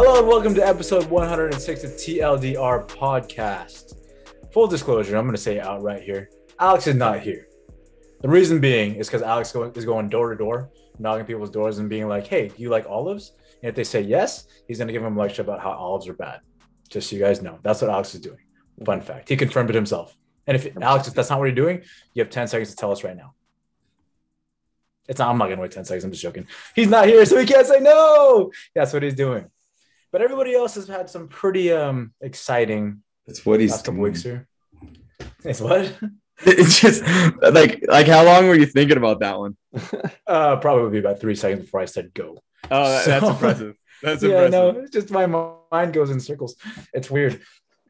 Hello and welcome to episode 106 of TLDR podcast. Full disclosure, I'm going to say it outright here. Alex is not here. The reason being is because Alex is going door to door, knocking people's doors and being like, hey, do you like olives? And if they say yes, he's going to give them a lecture about how olives are bad. Just so you guys know, that's what Alex is doing. Fun fact. He confirmed it himself. And if Alex, if that's not what you're doing, you have 10 seconds to tell us right now. It's not, I'm not going to wait 10 seconds. I'm just joking. He's not here, so he can't say no. That's what he's doing. But everybody else has had some pretty um exciting That's what he's couple weeks here. It's what? It's just like like how long were you thinking about that one? Uh, probably about three seconds before I said go. Oh, that- that's impressive. That's yeah, impressive. no, it's just my mind goes in circles. It's weird.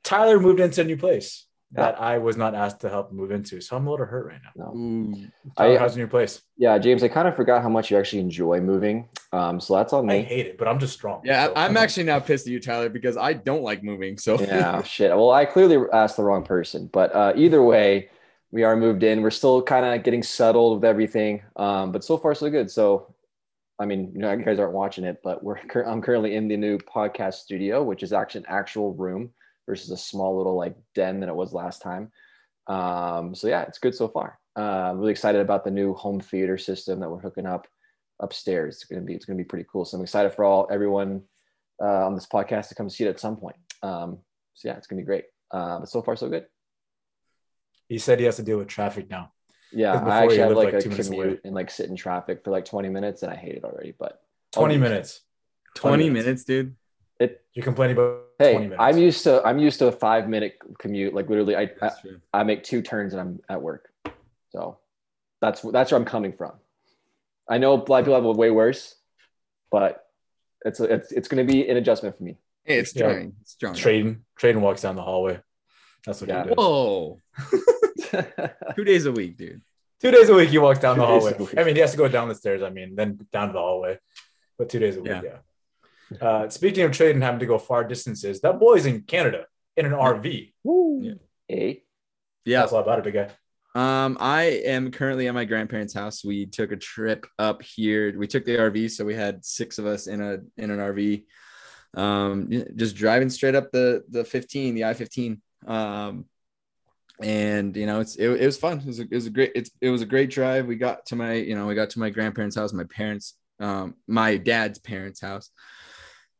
Tyler moved into a new place that I was not asked to help move into, so I'm a little hurt right now. No. Tyler, I- how's in your new place? Yeah, James, I kind of forgot how much you actually enjoy moving. Um, so that's on me. I hate it, but I'm just strong. Yeah, so- I- I'm actually now pissed at you, Tyler, because I don't like moving. So yeah, shit. Well, I clearly asked the wrong person, but uh, either way, we are moved in. We're still kind of getting settled with everything, um, but so far so good. So, I mean, you know, you guys aren't watching it, but we're cur- I'm currently in the new podcast studio, which is actually an actual room versus a small little like den than it was last time. Um, so yeah, it's good so far. Uh, I'm really excited about the new home theater system that we're hooking up upstairs. It's gonna be it's gonna be pretty cool. So I'm excited for all everyone uh, on this podcast to come see it at some point. Um, so yeah, it's gonna be great. Uh, but so far so good. he said he has to deal with traffic now. Yeah, I actually you have like, like, a two away. commute and like sit in traffic for like 20 minutes, and I hate it already. But 20 Oh, minutes. 20 minutes, dude. It. You're complaining about 20 Hey, minutes. I'm used to I'm used to a five minute commute. Like literally, I, I I make two turns and I'm at work. So that's that's where I'm coming from. I know a lot of people have it way worse, but it's it's it's going to be an adjustment for me. Hey, it's Yeah. jarring. It's jarring. Tradon. Tradon walks down the hallway. That's what Yeah. he does. Whoa. Two days a week, dude. Two days a week he walks down the Two days hallway. I mean, he has to go down the stairs. I mean, then down to the hallway. But two days a week, yeah. Yeah. Uh, speaking of Tradon, having to go far distances, that boy's in Canada in an RV. Woo. Yeah. Hey. Yeah. That's all about it, big guy. Um, I am currently at my grandparents' house. We took a trip up here. We took the RV, so we had six of us in a in an RV. Um, just driving straight up the the 15, the I-15. Um, and you know, it's it, it was fun. It was a, it was a great it's it was a great drive. We got to my you know we got to my grandparents' house, my parents, um, my dad's parents' house.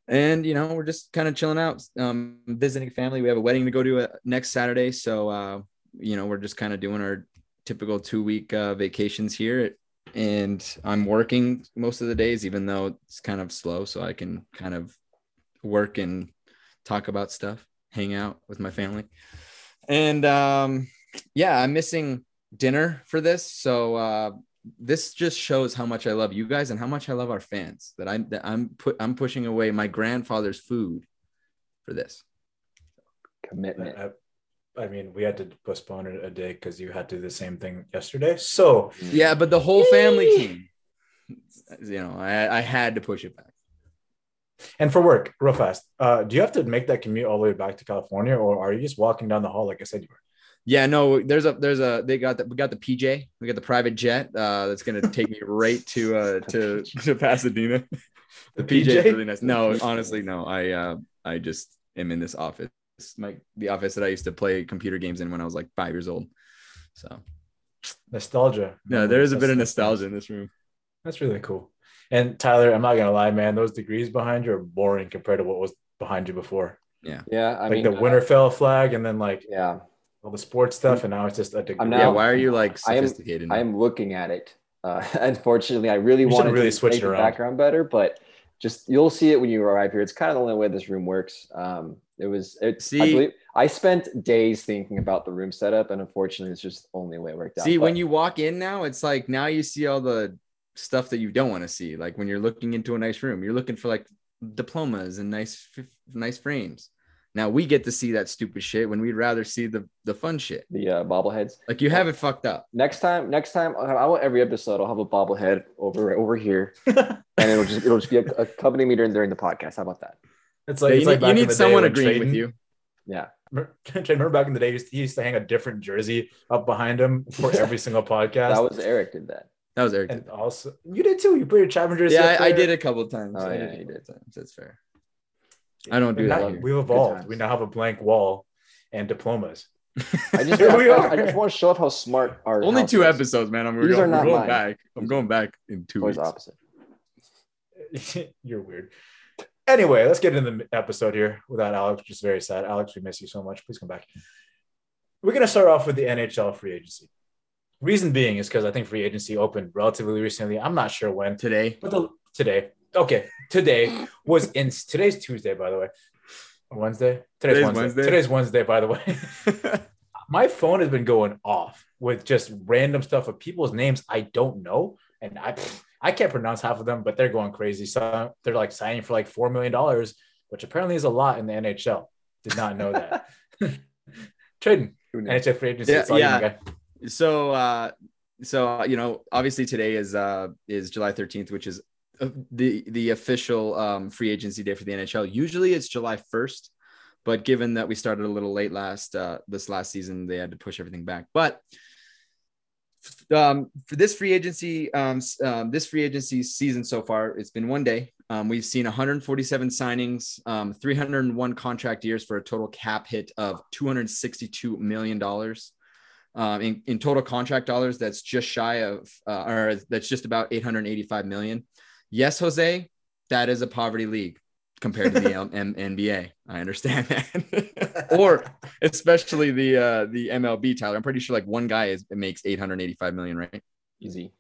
And you know, we're just kind of chilling out, um, visiting family. We have a wedding to go to uh, next Saturday, so uh, you know, we're just kind of doing our typical two week uh, vacations here. And I'm working most of the days, even though it's kind of slow. So I can kind of work and talk about stuff, hang out with my family. And um, yeah, I'm missing dinner for this. So uh, this just shows how much I love you guys and how much I love our fans that I'm, that I'm put, I'm pushing away my grandfather's food for this. Commitment. I, I mean, we had to postpone it a day because you had to do the same thing yesterday. So Yeah, but the whole family came. You know, I, I had to push it back. And for work, real fast, uh, do you have to make that commute all the way back to California, or are you just walking down the hall like I said you were? Yeah, no, there's a there's a they got the we got the PJ, we got the private jet uh that's gonna take me right to uh to to Pasadena. The PJ is really nice. No, honestly, no. I uh I just am in this office. My the office that I used to play computer games in when I was like five years old. So Nostalgia. No, there is a bit of nostalgia in this room. That's really cool. And Tyler, I'm not gonna lie, man, those degrees behind you are boring compared to what was behind you before. Yeah, yeah, I like mean, the Winterfell flag, and then like Yeah, all the sports stuff, and now it's just a degree. I'm yeah, why are you like I am- sophisticated? I am looking at it. Uh, unfortunately, I really want should wanted really to switch make it the background better, but just you'll see it when you arrive here. It's kind of the only way this room works. Um, it was. It's. I believe I spent days thinking about the room setup, and unfortunately, it's just the only way it worked out. See, when you walk in now, it's like now you see all the stuff that you don't want to see. Like when you're looking into a nice room, you're looking for like diplomas and nice, f- nice frames. Now we get to see that stupid shit when we'd rather see the the fun shit. the uh, bobbleheads. Like you have it fucked up. Next time, next time, I I want every episode. I'll have a bobblehead over over here, and it'll just it'll just be a, accompany me during during the podcast. How about that? it's Yeah, like, you like need, you need someone when agreeing with you. Yeah, Remember, remember back in the day, he used- he used to hang a different jersey up behind him for every single podcast. that was Eric did that. That was Eric. and also you did too. You put your Chapman jersey. Yeah, up I, I did a couple of times. Oh, I yeah, did a you couple did. times. That's fair. I don't do We've that. now- here. We've evolved. We now have a blank wall and diplomas. I just, Here we I, are. I just want to show off how smart our Only two is. episodes, man. I'm These going, are not going mine. back. I'm going back in two Always weeks. opposite. You're weird. Anyway, let's get into the episode here without Alex, which is very sad. Alex, we miss you so much. Please come back. We're going to start off with the NHL free agency. Reason being is because I think free agency opened relatively recently. I'm not sure when, Today, but the, today, okay, today was in today's Tuesday, by the way. Wednesday? Today's, Today's Wednesday. Wednesday. Today's Wednesday, by the way. My phone has been going off with just random stuff of people's names I don't know. And I I can't pronounce half of them, but they're going crazy. So they're like signing for like four million dollars, which apparently is a lot in the NHL. Did not know that. Tradon NHL free agency. Yeah, it's all you, yeah. so uh so uh, you know obviously today is uh is july 13th which is the the official um free agency day for the nhl usually it's july 1st but given that we started a little late last uh this last season they had to push everything back. But um for this free agency um, um this free agency season so far it's been one day. Um we've seen 147 signings um 301 contract years for a total cap hit of 262 million dollars. Um, in, in total contract dollars, that's just shy of, uh, or that's just about 885 million. Yes, Jose, that is a poverty league compared to the M- NBA. I understand that. or especially the uh, the MLB, Tyler. I'm pretty sure like one guy is makes 885 million, right? Easy.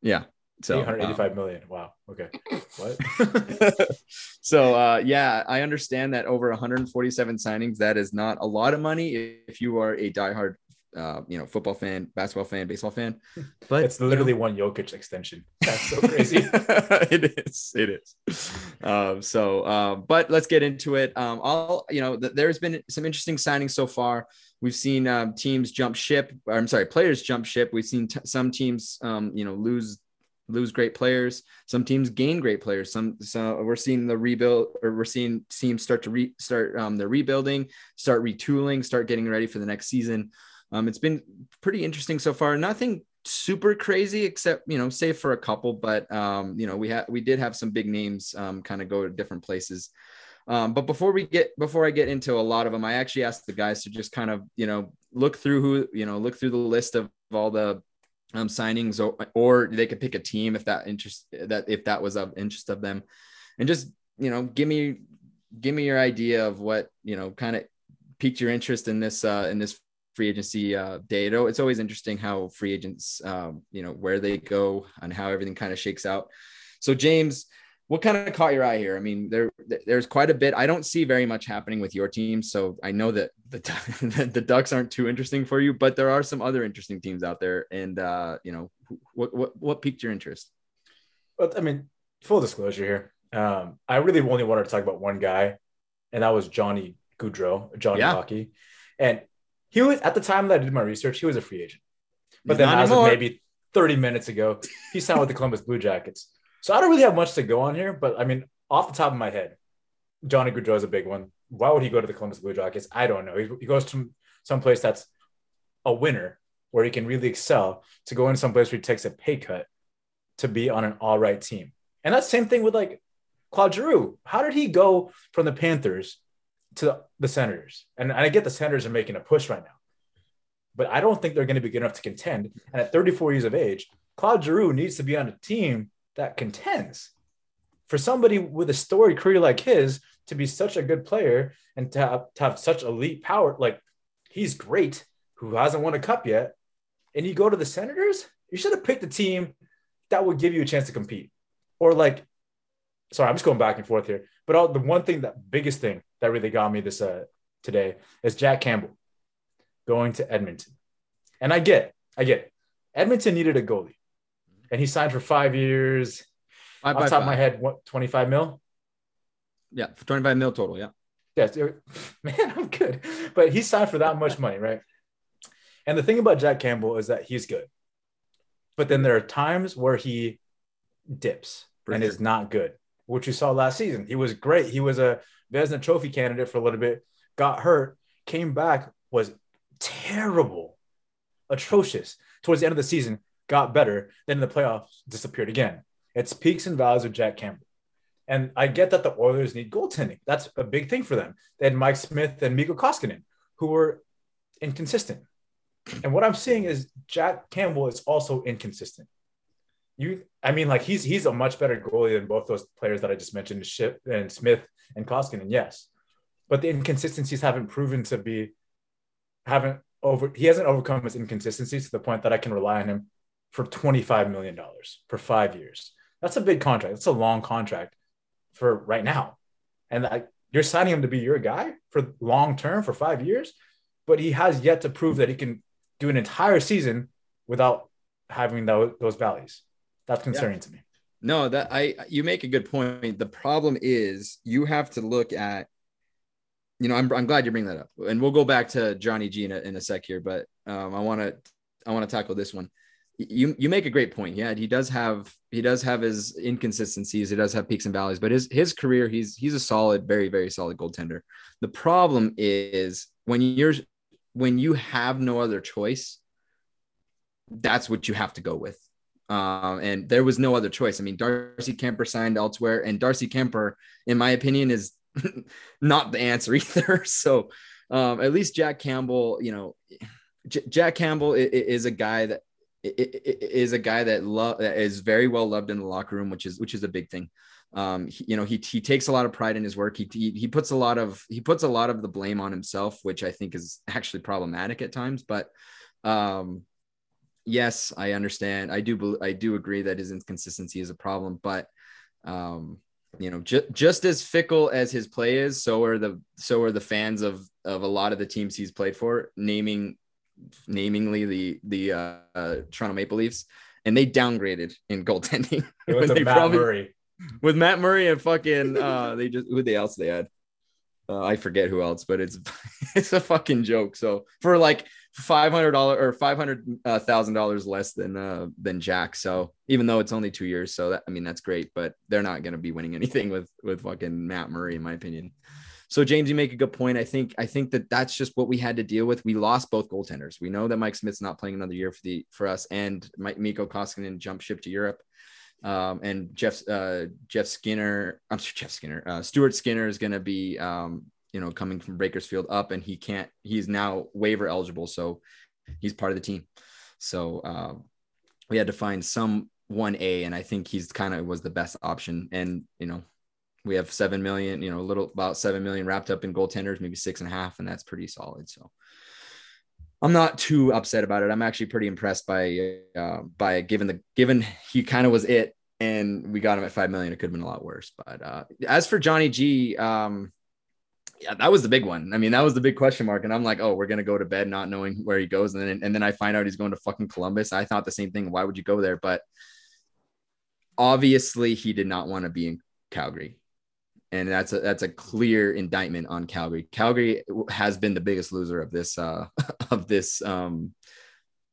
Yeah. So hundred um, eighty-five million. Wow. Okay. What? so uh, yeah, I understand that over 147 signings, that is not a lot of money if you are a diehard, uh, you know, football fan, basketball fan, baseball fan. But it's you know, literally one Jokic extension. That's so crazy. it is. It is. Um, so, um, but let's get into it. Um, I'll, you know, th- there's been some interesting signings so far. We've seen um, teams jump ship. Or, I'm sorry, players jump ship. We've seen t- some teams, um, you know, lose lose great players. Some teams gain great players. Some so we're seeing the rebuild, or we're seeing teams start to re- start um, the rebuilding, start retooling, start getting ready for the next season. Um, it's been pretty interesting so far. Nothing super crazy except you know save for a couple but um you know we had we did have some big names um kind of go to different places um but before we get before i get into a lot of them i actually asked the guys to just kind of you know look through who you know look through the list of all the um signings or, or they could pick a team if that interest that if that was of interest of them and just you know give me give me your idea of what you know kind of piqued your interest in this uh in this free agency uh, day. It- It's always interesting how free agents, um, you know, where they go and how everything kind of shakes out. So, James, what kind of caught your eye here? I mean, there there's quite a bit. I don't see very much happening with your team, so I know that the the Ducks aren't too interesting for you, but there are some other interesting teams out there. And uh, you know, what what what piqued your interest? But I mean, full disclosure here. Um, I really only wanted to talk about one guy, and that was Johnny Gaudreau, Johnny Yeah. Hockey. And he was at the time that I did my research, he was a free agent. But then as of maybe 30 minutes ago, he signed with the Columbus Blue Jackets. So I don't really have much to go on here, but I mean, off the top of my head, Johnny Gaudreau is a big one. Why would he go to the Columbus Blue Jackets? I don't know. He, he goes to someplace that's a winner where he can really excel to go in someplace where he takes a pay cut to be on an all right team. And that's same thing with like Claude Giroux. How did he go from the Panthers to the Senators? And I get the Senators are making a push right now, but I don't think they're going to be good enough to contend. And at 34 years of age, Claude Giroux needs to be on a team that contends. For somebody with a story career like his to be such a good player and to have, to have such elite power, like he's great, who hasn't won a cup yet, and you go to the Senators, you should have picked a team that would give you a chance to compete. Or like, sorry, I'm just going back and forth here. But all, the one thing that biggest thing that really got me this uh, today is Jack Campbell going to Edmonton. And I get, I get, Edmonton needed a goalie, and he signed for five years. Five Off top of my head, what 25 mil? Yeah, for 25 mil total. Yeah. Yes, it- man, I'm good. But he signed for that much money, right? And the thing about Jack Campbell is that he's good. But then there are times where he dips For and sure. is not good, which we saw last season. He was great. He was a Vezina Trophy candidate for a little bit, got hurt, came back, was terrible, atrocious. Towards the end of the season, got better. Then in the playoffs, disappeared again. It's peaks and valleys with Jack Campbell. And I get that the Oilers need goaltending. That's a big thing for them. They had Mike Smith and Mikko Koskinen, who were inconsistent. And what I'm seeing is Jack Campbell is also inconsistent. You, I mean, like he's he's a much better goalie than both those players that I just mentioned, Ship and Smith and Koskinen. Yes, but the inconsistencies haven't proven to be haven't over. He hasn't overcome his inconsistencies to the point that I can rely on him for twenty five million dollars for five years. That's a big contract. That's a long contract for right now, and I, you're signing him to be your guy for long term for five years. But he has yet to prove that he can do an entire season without having those, those valleys. That's concerning yeah. to me. No, that I you make a good point. The problem is you have to look at you know, I'm, I'm glad you bring that up, and we'll go back to Johnny G in a, in a sec here, but um, I want to I want to tackle this one. You you make a great point. Yeah, he does have he does have his inconsistencies. He does have peaks and valleys, but his his career he's he's a solid, very very solid goaltender. The problem is when you're when you have no other choice, that's what you have to go with. Um, and there was no other choice. I mean, Darcy Kuemper signed elsewhere, and Darcy Kuemper, in my opinion, is not the answer either. So, um, at least Jack Campbell, you know, J- Jack Campbell is, is a guy that is a guy that love that is very well loved in the locker room, which is which is a big thing. Um, he, you know, he he takes a lot of pride in his work. He, he he puts a lot of he puts a lot of the blame on himself, which I think is actually problematic at times. But um, yes, I understand. I do I do agree that his inconsistency is a problem, but um, you know, ju- just as fickle as his play is, so are the so are the fans of of a lot of the teams he's played for, naming namingly the the uh, uh, Toronto Maple Leafs, and they downgraded in goaltending. they Matt probably, Murray with Matt Murray and fucking uh they just who they else they had. Uh, I forget who else, but it's it's a fucking joke. So for like five hundred dollar or five hundred uh, thousand dollars less than uh than Jack. So even though it's only two years, so that I mean that's great, but they're not gonna be winning anything with with fucking Matt Murray, in my opinion. So James, you make a good point. I think I think that that's just what we had to deal with. We lost both goaltenders. We know that Mike Smith's not playing another year for the for us, and Mike Mikko Koskinen jumped ship to Europe. Um, and Jeff uh, Jeff Skinner, I'm sorry, Jeff Skinner, uh, Stuart Skinner is going to be um, you know coming from Bakersfield up, and he can't. He's now waiver eligible, so he's part of the team. So uh, we had to find some one A, and I think he's kind of was the best option. And you know, we have seven million, you know, a little about seven million wrapped up in goaltenders, maybe six and a half, and that's pretty solid. So I'm not too upset about it. I'm actually pretty impressed by uh, by given the given he kind of was it, and we got him at five million. It could have been a lot worse. But uh, as for Johnny G, um, yeah, that was the big one. I mean, that was the big question mark. And I'm like, oh, we're gonna go to bed not knowing where he goes, and then and then I find out he's going to fucking Columbus. I thought the same thing. Why would you go there? But obviously, he did not want to be in Calgary and that's a that's a clear indictment on Calgary. Calgary has been the biggest loser of this uh, of this um,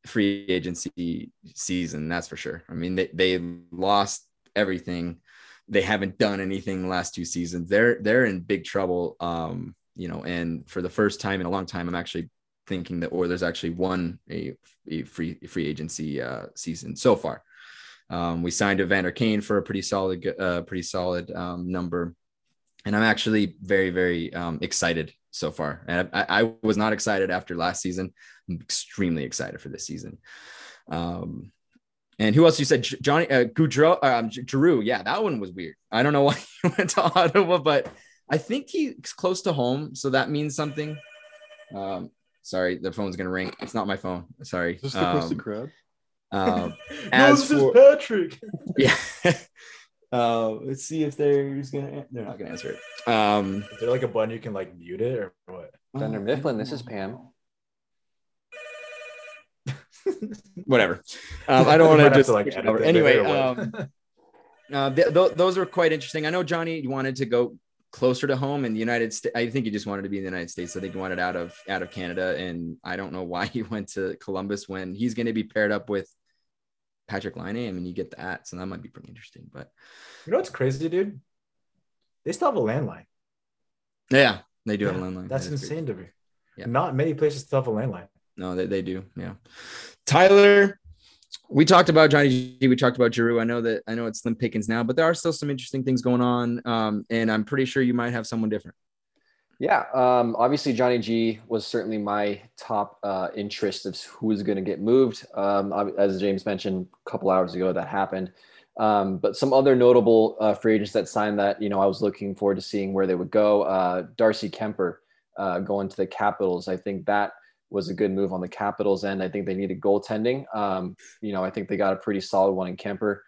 free agency season. That's for sure. I mean, they they lost everything. They haven't done anything the last two seasons. They're they're in big trouble. Um, you know, and for the first time in a long time, I'm actually thinking that Oilers actually won a, a free free agency uh, season so far. Um, we signed Evander Kane for a pretty solid, uh, pretty solid um, number and I'm actually very, very um, excited so far. And I, I, was not excited after last season. I'm extremely excited for this season. Um, and who else you said? Johnny uh, Gaudreau, um, Giroux. Yeah, that one was weird. I don't know why he went to Ottawa, but I think he's close to home, so that means something. Um, sorry, the phone's gonna ring. It's not my phone. Sorry. Is this the um, crowd? Um, no, for, is Patrick. Yeah. Uh, let's see if they're gonna. They're not gonna answer it. Um, is there like a button you can like mute it or what? Dunder Mifflin, this is Pam. Whatever. Um, I don't want to just like anyway. Um, uh, th- th- those are quite interesting. I know Johnny wanted to go closer to home in the United States. I think he just wanted to be in the United States. I think he wanted out of out of Canada, and I don't know why he went to Columbus when he's going to be paired up with Patrick Laine, I mean, you get that. So that might be pretty interesting. But you know what's crazy, dude? They still have a landline. Yeah, they do yeah, have a landline. That's that insane crazy. to me. Yeah. Not many places still have a landline. No, they, they do. Yeah. Tyler, we talked about Johnny G. We talked about Giroux. I know that I know it's slim pickings now, but there are still some interesting things going on. Um, and I'm pretty sure you might have someone different. Yeah, um, obviously Johnny G was certainly my top uh, interest of who was going to get moved. Um, as James mentioned a couple hours ago, that happened. Um, but some other notable uh, free agents that signed that, you know, I was looking forward to seeing where they would go. Uh, Darcy Kuemper uh, going to the Capitals. I think that was a good move on the Capitals end. I think they needed goaltending. Um, you know, I think they got a pretty solid one in Kuemper.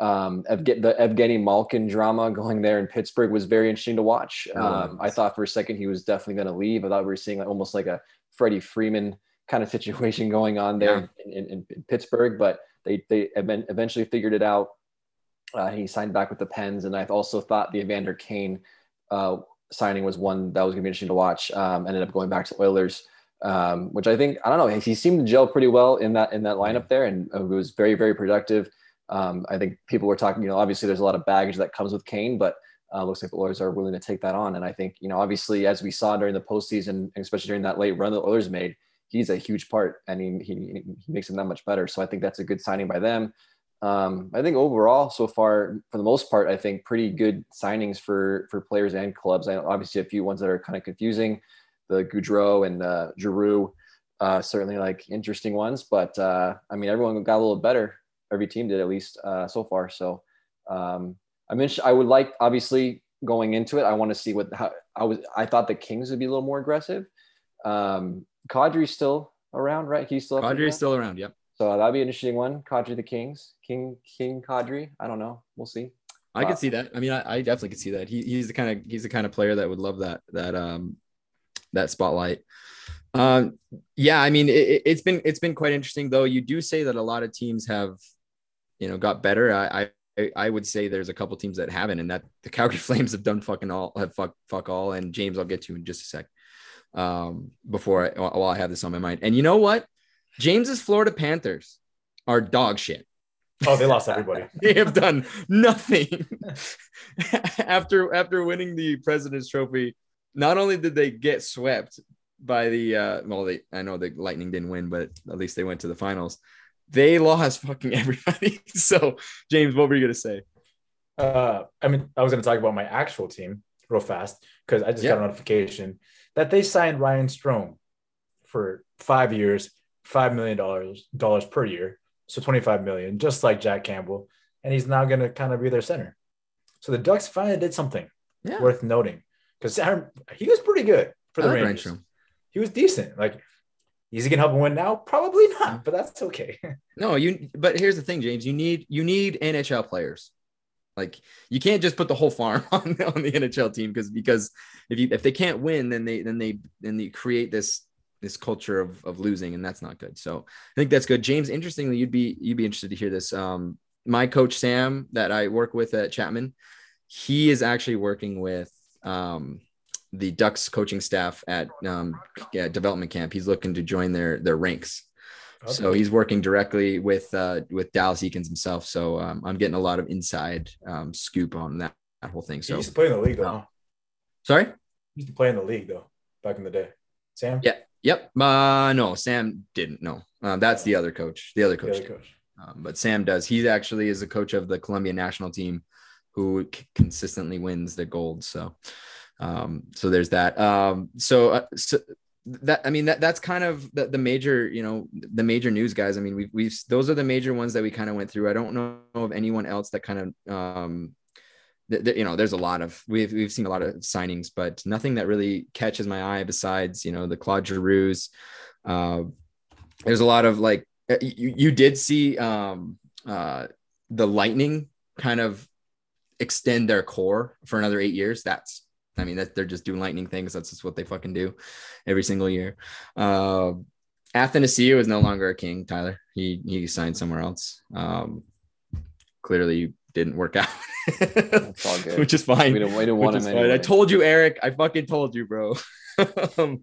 Um, the Evgeny Malkin drama going there in Pittsburgh was very interesting to watch. Um, I thought for a second he was definitely going to leave. I thought we were seeing like, almost like a Freddie Freeman kind of situation going on there yeah. in, in, in, Pittsburgh, but they they eventually figured it out. Uh, he signed back with the Pens, and I also thought the Evander Kane uh, signing was one that was going to be interesting to watch. Um, ended up going back to Oilers, um, which I think I don't know. He seemed to gel pretty well in that in that lineup there, and uh, it was very very productive. Um, I think people were talking. You know, obviously there's a lot of baggage that comes with Kane, but uh, looks like the Oilers are willing to take that on. And I think you know, obviously as we saw during the postseason, especially during that late run the Oilers made, he's a huge part, and he, he, he makes them that much better. So I think that's a good signing by them. Um, I think overall, so far, for the most part, I think pretty good signings for for players and clubs. I obviously a few ones that are kind of confusing, the Gaudreau and uh, Giroux, uh, certainly like interesting ones. But uh, I mean, everyone got a little better. Every team did at least uh, so far. So um, I mentioned I would like obviously going into it. I want to see what how I was. I thought the Kings would be a little more aggressive. Um, Kadri's still around, right? He's still Kadri's still around. Yep. So that'd be an interesting one. Kadri the Kings, King King Kadri. I don't know. We'll see. I uh, could see that. I mean, I, I, definitely could see that. He, he's the kind of he's the kind of player that would love that that um that spotlight. Um, yeah, I mean, it, has been it's been quite interesting though. You do say that a lot of teams have, you know, got better. I I, I would say there's a couple teams that haven't, and that the Calgary Flames have done fucking all have fuck fuck all. And James, I'll get to in just a sec. Um, before I, while I have this on my mind, and you know what? James's Florida Panthers are dog shit. Oh, they lost everybody. they have done nothing after after winning the President's Trophy. Not only did they get swept by the uh, well, they I know the Lightning didn't win, but at least they went to the finals. They lost fucking everybody. so, James, what were you gonna say? Uh, I mean, I was gonna talk about my actual team real fast because I just got a notification that they signed Ryan Strome for five years, five million dollars dollars per year, so twenty five million, just like Jack Campbell, and he's now going to kind of be their center. So the Ducks finally did something yeah. worth noting because he was pretty good for the like Rangers. He was decent. Like, is he gonna help him win now? Probably not, but that's okay. no, you. But here's the thing, James. You need you need NHL players. Like you can't just put the whole farm on, on the NHL team because because if you if they can't win, then they then they then they create this this culture of, of losing, and that's not good. So I think that's good. James, interestingly, you'd be you'd be interested to hear this. Um, my coach Sam that I work with at Chapman, he is actually working with um, the Ducks coaching staff at um, yeah, development camp. He's looking to join their their ranks. Okay. So he's working directly with uh, with Dallas Eakins himself. So um, I'm getting a lot of inside um, scoop on that, that whole thing. So he used to play in the league though. Uh, sorry, he used to play in the league though back in the day. Sam. Yeah, Yep. Uh, no, Sam didn't. No, uh, that's the other coach. The other coach. The other coach. Um, but Sam does. He actually is a coach of the Colombia national team, who consistently wins the gold. So, um, so there's that. Um, so, uh, so that I mean that that's kind of the, the major you know the major news guys. I mean we've we've those are the major ones that we kind of went through. I don't know of anyone else that kind of um you know, there's a lot of we've we've seen a lot of signings, but nothing that really catches my eye besides you know the Claude Giroux. Uh, there's a lot of like uh, you, you did see um, uh, the Lightning kind of extend their core for another eight years. That's I mean that they're just doing lightning things. That's just what they fucking do every single year. Uh, Athanasiou is no longer a king, Tyler. He he signed somewhere else. Um, clearly didn't work out. which is fine. We don't, we don't want him. Anyway. I told you, Eric. I fucking told you, bro. um,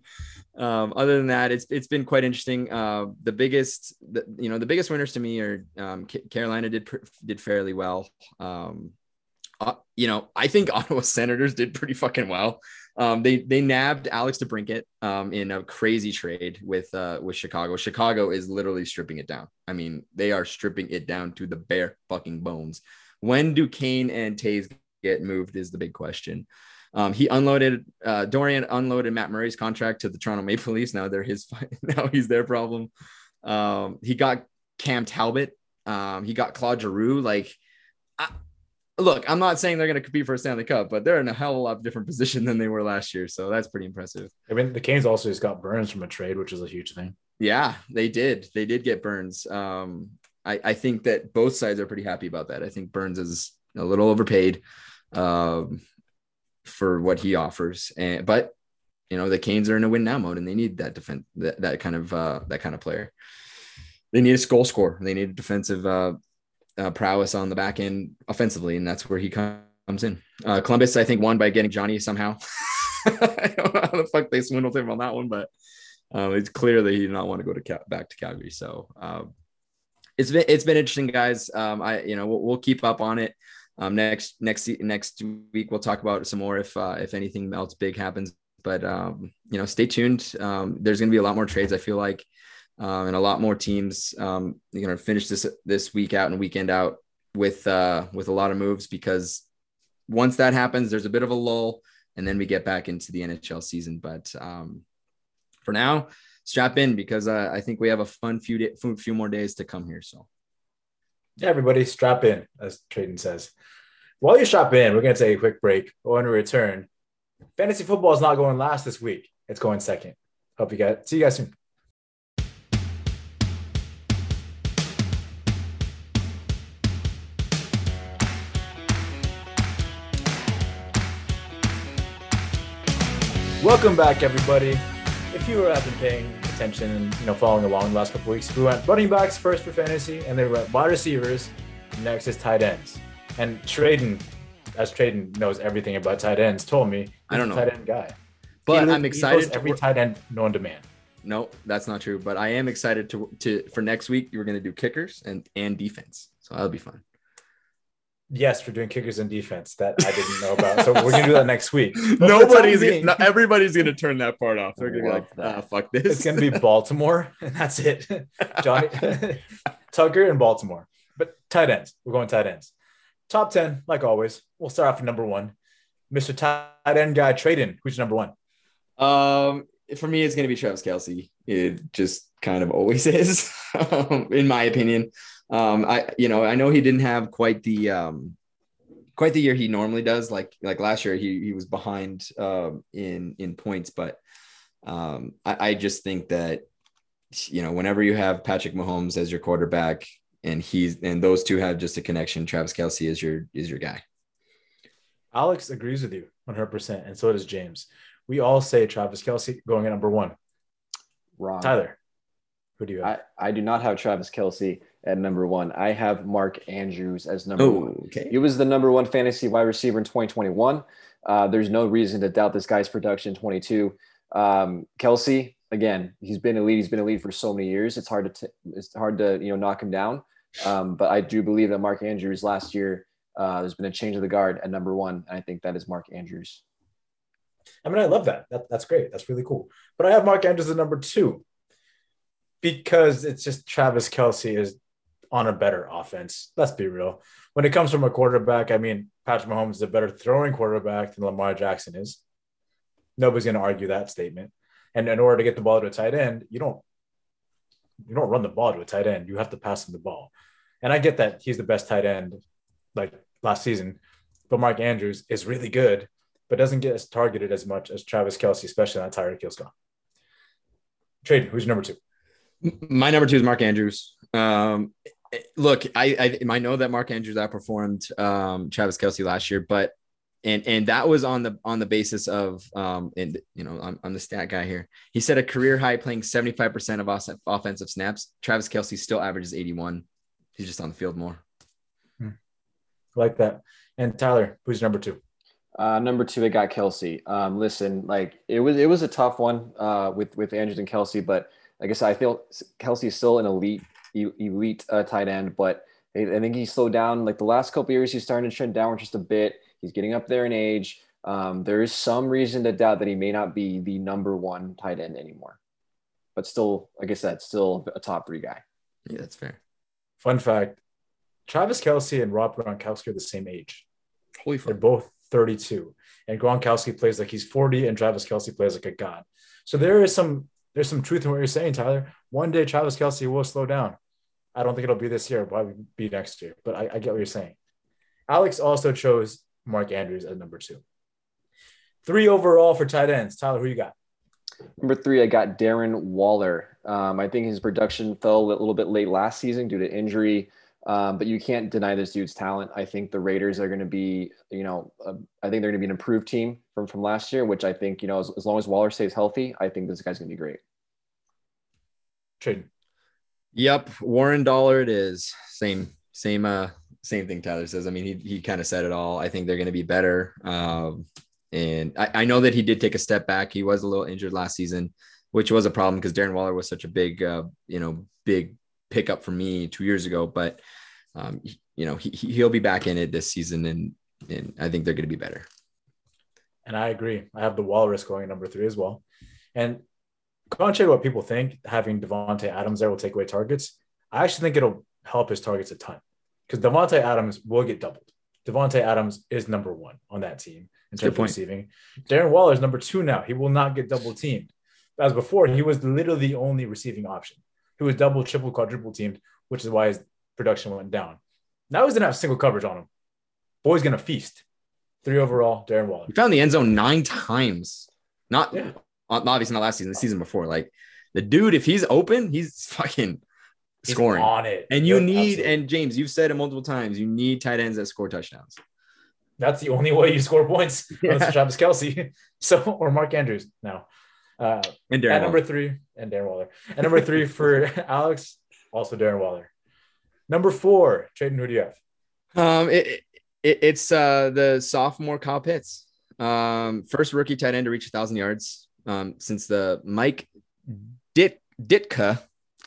um, other than that, it's it's been quite interesting. Uh, the biggest, the, you know, the biggest winners to me are um, Carolina did did fairly well. Um, uh, you know, I think Ottawa Senators did pretty fucking well. Um, they they nabbed Alex DeBrincat um, in a crazy trade with uh, with Chicago. Chicago is literally stripping it down. I mean, they are stripping it down to the bare fucking bones. When do Kane and Toews get moved is the big question. Um, he unloaded uh, Dorion unloaded Matt Murray's contract to the Toronto Maple Leafs. Now they're his. Now he's their problem. Um, he got Cam Talbot. Um, he got Claude Giroux. Like, I, look, I'm not saying they're going to compete for a Stanley Cup, but they're in a hell of a lot different position than they were last year. So that's pretty impressive. I mean, the Canes also just got Burns from a trade, which is a huge thing. Yeah, they did. They did get Burns. Um, I, I think that both sides are pretty happy about that. I think Burns is a little overpaid um, for what he offers, and but you know the Canes are in a win now mode, and they need that defense, that, that kind of uh, that kind of player. They need a goal scorer. They need a defensive uh, uh, prowess on the back end offensively, and that's where he comes in. Uh, Columbus, I think, won by getting Johnny somehow. I don't know how the fuck they swindled him on that one, but um, it's clear that he did not want to go to Cal- back to Calgary. So um, it's been it's been interesting, guys. Um, I you know we'll, we'll keep up on it. Um, next next next week we'll talk about some more if uh, if anything else big happens. But you know, stay tuned. There's going to be a lot more trades. I feel like um, and a lot more teams um, you know finish this this week out and weekend out with uh, with a lot of moves because once that happens, there's a bit of a lull, and then we get back into the NHL season. But um, for now, strap in because uh, I think we have a fun few day, few more days to come here. So, yeah, everybody, strap in, as Tradon says. While you strap in, we're going to take a quick break. When we return, fantasy football is not going last this week; it's going second. Hope you guys see you guys soon. Welcome back, everybody. If you were have been paying attention and you know following along the last couple weeks, we went running backs first for fantasy, and then we went wide receivers. Next is tight ends. And Tradon, as Tradon knows everything about tight ends, told me I don't know tight end guy. But He- I'm excited. every tight end known to man. No, that's not true. But I am excited to to for next week. You're going to do kickers and and defense, so that'll be fun. Yes, for doing kickers and defense that I didn't know about. So we're gonna do that next week. But Nobody's gonna, no, everybody's gonna turn that part off. They're gonna be like, that. uh, "Fuck this." It's gonna be Baltimore, and that's it. Johnny Tucker and Baltimore. But tight ends. We're going tight ends. Top 10, like always. We'll start off at number one. Mr. Tight End guy, Tradon. Who's number one? Um, for me, it's gonna be Travis Kelce. It just kind of always is, um, in my opinion. Um, I you know I know he didn't have quite the um, quite the year he normally does. Like like last year, he he was behind um, in in points, but um, I, I just think that you know whenever you have Patrick Mahomes as your quarterback and he's and those two have just a connection, Travis Kelce is your is your guy. Alex agrees with you 100%, and so does James. We all say Travis Kelce going at number one. Wrong. Tyler, who do you have? I, I do not have Travis Kelce at number one. I have Mark Andrews as number one. okay. He was the number one fantasy wide receiver in 2021. Uh, there's no reason to doubt this guy's production 22. Um, Kelce, again, he's been elite. He's been elite for so many years. It's hard to t- it's hard to you know knock him down. Um, but I do believe that Mark Andrews last year uh, there's been a change of the guard at number one. And I think that is Mark Andrews. I mean, I love that. that. That's great. That's really cool. But I have Mark Andrews at number two because it's just Travis Kelce is on a better offense. Let's be real. When it comes from a quarterback, I mean, Patrick Mahomes is a better throwing quarterback than Lamar Jackson is. Nobody's going to argue that statement. And in order to get the ball to a tight end, you don't you don't run the ball to a tight end. You have to pass him the ball. And I get that he's the best tight end like last season, but Mark Andrews is really good, but doesn't get as targeted as much as Travis Kelce, especially on Tyreek Hill's gone. Trade, who's your number two? My number two is Mark Andrews. Um, look, I, I I know that Mark Andrews outperformed um, Travis Kelce last year, but and and that was on the on the basis of um and you know I'm, I'm the stat guy here. He set a career high playing 75 percent of off- offensive snaps. Travis Kelce still averages 81. He's just on the field more. like that. And Tyler, who's number two? Uh, number two, it got Kelce. Um, listen, like it was it was a tough one uh, with with Andrews and Kelce, but like I said, I feel Kelce is still an elite elite uh, tight end, but I I think he slowed down. Like the last couple years, he's starting to trend downward just a bit. He's getting up there in age. Um, there is some reason to doubt that he may not be the number one tight end anymore, but still, like I said, still a top three guy. Yeah, that's fair. Fun fact Travis Kelce and Rob Gronkowski are the same age. Holy They're both 32. And Gronkowski plays like he's 40 and Travis Kelce plays like a god. So there is some there's some truth in what you're saying, Tyler. One day Travis Kelce will slow down. I don't think it'll be this year, probably be next year. But I, I get what you're saying. Alex also chose Mark Andrews as number two. Three overall for tight ends. Tyler, who you got? Number three, I got Darren Waller. Um, I think his production fell a little bit late last season due to injury, um, but you can't deny this dude's talent. I think the Raiders are going to be, you know, uh, I think they're going to be an improved team from from last year, which I think, you know, as, as long as Waller stays healthy, I think this guy's going to be great. Tradon. Yep, Warren Dollar it is. Same, same, uh, same thing Tyler says. I mean, he he kind of said it all. I think they're going to be better. Um, and I, I know that he did take a step back. He was a little injured last season, which was a problem because Darren Waller was such a big, uh, you know, big pickup for me two years ago. But um, you know, he he'll be back in it this season, and and I think they're going to be better. And I agree. I have the Walrus going number three as well. And contrary to what people think, having Davante Adams there will take away targets. I actually think it'll help his targets a ton because Davante Adams will get doubled. Davante Adams is number one on that team in terms of receiving. Darren Waller is number two now. He will not get double teamed. As before, he was literally the only receiving option. He was double, triple, quadruple teamed, which is why his production went down. Now he's gonna have single coverage on him. Boy's gonna feast. Three overall, Darren Waller. He found the end zone nine times. Not yeah. Obviously not last season, the season before. Like the dude, if he's open, he's fucking He's scoring on it. And you need, absolutely. and James, you've said it multiple times, you need tight ends that score touchdowns. that's the only way you score points. Yeah. Unless Travis Kelce. So or Mark Andrews now. Uh, And at Darren number three, and Darren Waller. At number three for Alex, also Darren Waller. Number four, Tradon, who do you have? Um, it, it it's uh the sophomore Kyle Pitts. Um, first rookie tight end to reach a thousand yards. Um, since the Mike Dit Ditka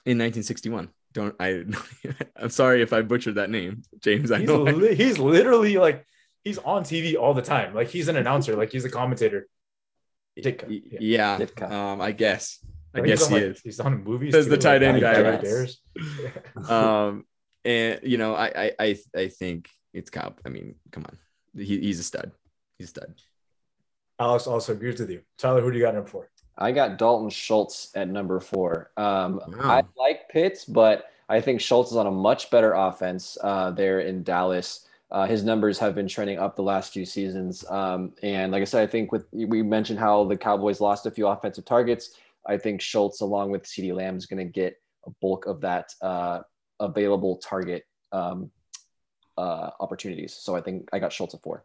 in 1961. Don't I? I'm sorry if I butchered that name, James. I He's, know. I- li- he's literally like he's on TV all the time. Like he's an announcer, like he's a commentator. Ditka. Yeah. yeah. Ditka. Um, I guess. I He's guess on, he like- is. He's on movies. Says too, the tight end guy, right? Bears. um, and you know, I, I, I, I think it's Kyle. I mean, come on, he, he's a stud. He's a stud. Alex also agrees with you. Tyler, who do you got number four? I got Dalton Schultz at number four. Um, Wow. I like Pitts, but I think Schultz is on a much better offense uh, there in Dallas. Uh, his numbers have been trending up the last few seasons. Um, and like I said, I think with we mentioned how the Cowboys lost a few offensive targets. I think Schultz, along with CeeDee Lamb, is going to get a bulk of that uh, available target um, uh, opportunities. So I think I got Schultz at four.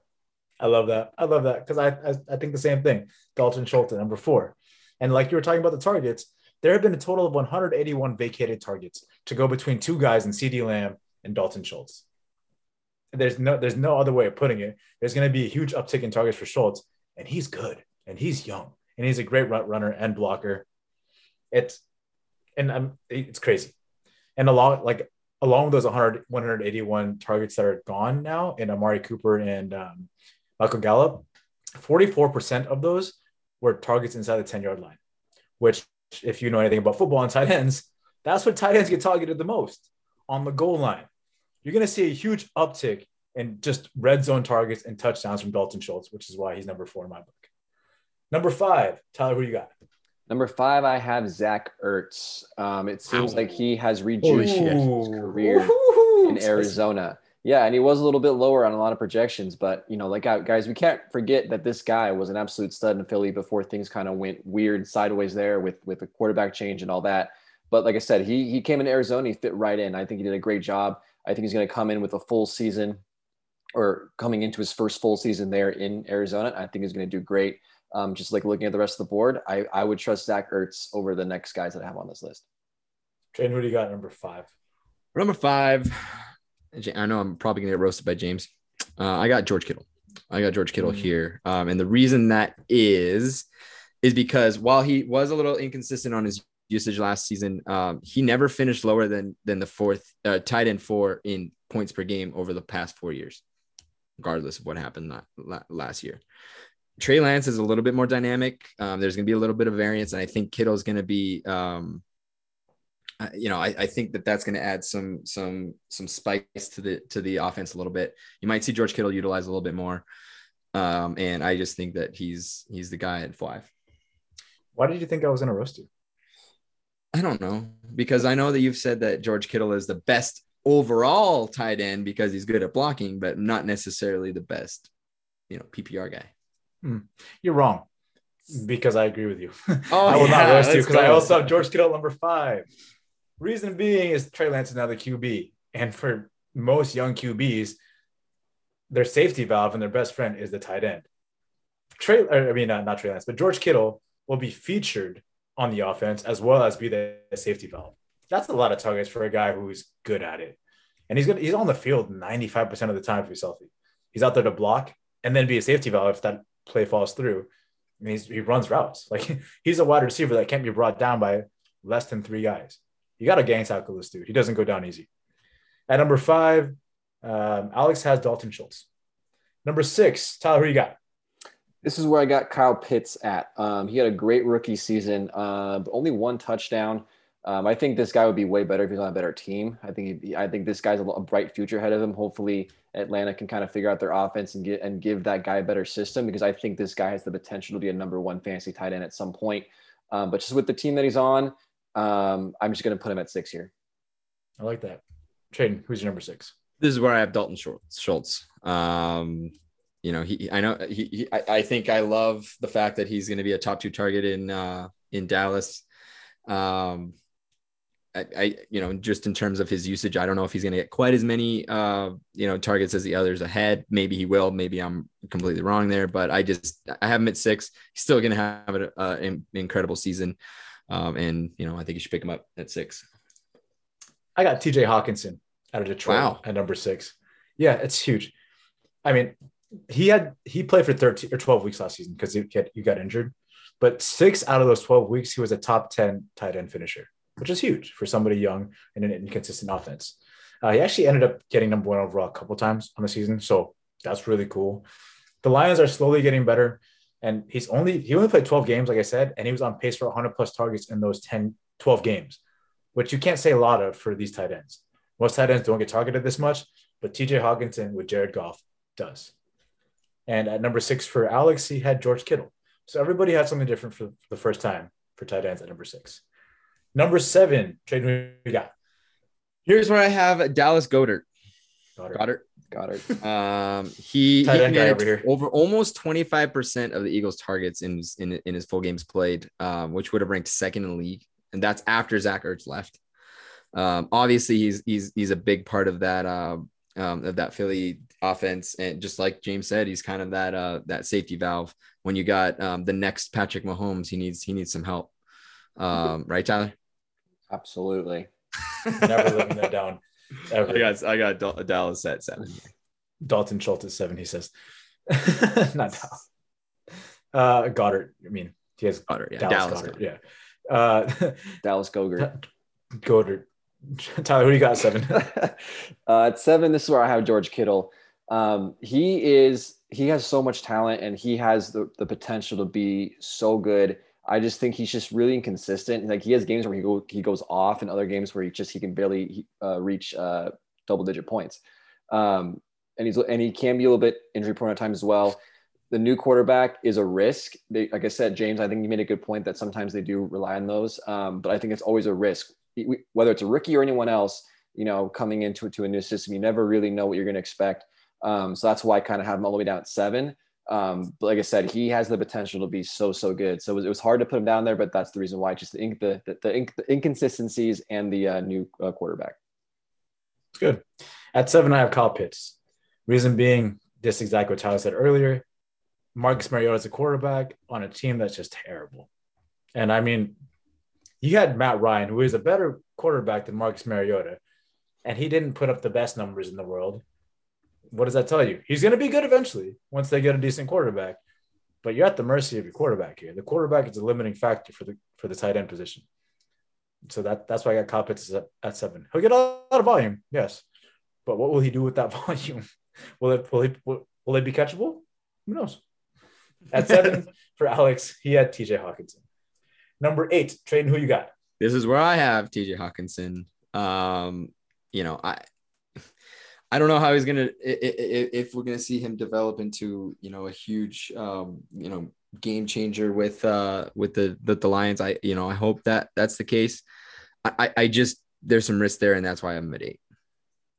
I love that. I love that because I, I I think the same thing. Dalton Schultz number four, and like you were talking about the targets, there have been a total of 181 vacated targets to go between two guys in CeeDee Lamb and Dalton Schultz. There's no there's no other way of putting it. There's going to be a huge uptick in targets for Schultz, and he's good and he's young and he's a great run runner and blocker. It's and I'm it's crazy, and along like along with those 100 181 targets that are gone now in Amari Cooper and um, Michael Gallup, 44% of those were targets inside the 10 yard line, which, if you know anything about football and tight ends, that's what tight ends get targeted the most on the goal line. You're going to see a huge uptick in just red zone targets and touchdowns from Dalton Schultz, which is why he's number four in my book. Number five, Tyler, who you got? Number five, I have Zach Ertz. Um, it seems Wow. like he has Holy rejuvenated his career Ooh, in Arizona. Yeah, and he was a little bit lower on a lot of projections, but you know, like uh, guys, we can't forget that this guy was an absolute stud in Philly before things kind of went weird sideways there with with the quarterback change and all that. But like I said, he he came in Arizona, he fit right in. I think he did a great job. I think he's going to come in with a full season, or coming into his first full season there in Arizona. I think he's going to do great. Um, just like looking at the rest of the board, I I would trust Zach Ertz over the next guys that I have on this list. Train, who do you got? Number five. Number five, Ja- I know I'm probably gonna get roasted by James. Uh, I got George Kittle. I got George Kittle Mm. here, um, and the reason that is is because while he was a little inconsistent on his usage last season, um, he never finished lower than than the fourth uh, tight end four in points per game over the past four years, regardless of what happened la- la- last year. Trey Lance is a little bit more dynamic. Um, there's going to be a little bit of variance, and I think Kittle is going to be, um, you know, I, I, think that that's going to add some some some spice to the to the offense a little bit. You might see George Kittle utilize a little bit more, um, and I just think that he's he's the guy at five. Why did you think I was going to roast you? I don't know because I know that you've said that George Kittle is the best overall tight end because he's good at blocking, but not necessarily the best, you know, PPR guy. Hmm. You're wrong because I agree with you. Oh, I will yeah, not roast you because I also have George Kittle number five. Reason being is Trey Lance is now the QB, and for most young QBs, their safety valve and their best friend is the tight end. Trey, I mean, not, not Trey Lance, but George Kittle will be featured on the offense as well as be the safety valve. That's a lot of targets for a guy who's good at it, and he's gonna he's on the field ninety five percent of the time if he's. He's out there to block and then be a safety valve if that play falls through. I mean, he runs routes. Like he's a wide receiver that can't be brought down by less than three guys. You got to gang tackle this dude. He doesn't go down easy. At number five, um, Alex has Dalton Schultz. Number six, Tyler, who you got? This is where I got Kyle Pitts at. Um, he had a great rookie season, uh, but only one touchdown. Um, I think this guy would be way better if he's on a better team. I think he, I think this guy's a, a bright future ahead of him. Hopefully, Atlanta can kind of figure out their offense and get and give that guy a better system because I think this guy has the potential to be a number one fantasy tight end at some point. Um, but just with the team that he's on, um, I'm just going to put him at six here. I like that. Tradon, who's your number six? This is where I have Dalton Schultz. Um, you know, he I know he, he I, I think I love the fact that he's going to be a top two target in uh, in Dallas. Um, I, I, you know, just in terms of his usage, I don't know if he's going to get quite as many, uh, you know, targets as the others ahead. Maybe he will. Maybe I'm completely wrong there, but I just I have him at six. He's still going to have an uh, incredible season, um, and you know, I think you should pick him up at six. I got T.J. Hockenson out of Detroit Wow. at number six. Yeah, it's huge. I mean, he had he played for 13 or 12 weeks last season because he, had- he got injured, but six out of those 12 weeks he was a top 10 tight end finisher, which is huge for somebody young in an inconsistent offense. Uh, he actually ended up getting number one overall a couple times on the season, so that's really cool. The Lions are slowly getting better, and he's only he only played 12 games, like I said, and he was on pace for 100 plus targets in those 10, 12 games, which you can't say a lot of for these tight ends. Most tight ends don't get targeted this much, but TJ Hockenson with Jared Goff does. And at number six for Alex, he had George Kittle. So everybody had something different for the first time for tight ends at number six. Number seven, trade we got. Here's where I have Dallas Goddard. Goddard. Goddard. Got it. Um, he, Tight he guy over here. over almost 25% of the Eagles' targets in his, in, in his full games played, um, which would have ranked second in the league. And that's after Zach Ertz left. Um, obviously, he's he's he's a big part of that uh, um, of that Philly offense, and just like James said, he's kind of that uh, that safety valve. When you got um, the next Patrick Mahomes, he needs he needs some help, um, right, Tyler? Absolutely. Never living that down. Ever. I got I got Dal- Dallas at seven. Dalton Schultz is seven, he says. Not Dallas. Uh, Goddard. I mean, he has Goddard, yeah, Dallas, Dallas Goddard. Goddard. Yeah. Uh, Dallas Gogurt. Goddard. Tyler, who do you got at seven? uh, at seven, this is where I have George Kittle. Um, he is he has so much talent and he has the, the potential to be so good. I just think he's just really inconsistent. Like he has games where he go he goes off, and other games where he just he can barely uh, reach uh, double digit points. Um, and he's and he can be a little bit injury prone at times as well. The new quarterback is a risk. They, like I said, James, I think you made a good point that sometimes they do rely on those, um, but I think it's always a risk, whether it's a rookie or anyone else. You know, coming into to a new system, you never really know what you're going to expect. Um, so that's why I kind of have him all the way down at seven. Um, but like I said, he has the potential to be so so good. So it was, it was hard to put him down there, but that's the reason why. Just the ink, the the, the, ink, the inconsistencies and the uh, new uh, quarterback. It's good. At seven, I have Kyle Pitts. Reason being, this exactly what Tyler said earlier. Marcus Mariota is a quarterback on a team that's just terrible. And I mean, you had Matt Ryan, who is a better quarterback than Marcus Mariota, and he didn't put up the best numbers in the world. What does that tell you? He's going to be good eventually once they get a decent quarterback, but you're at the mercy of your quarterback here. The quarterback is a limiting factor for the for the tight end position. So that that's why I got Pitts at, at seven. He'll get a lot of volume, yes, but what will he do with that volume? Will it will he will, will it be catchable? Who knows? At seven for Alex, he had TJ Hockenson. Number eight, Tradon, who you got? This is where I have TJ Hockenson. Um, you know, I I don't know how he's gonna if, if we're gonna see him develop into you know a huge um, you know game changer with uh with the the, the Lions. I you know I hope that that's the case. I I just there's some risk there, and that's why I'm at eight.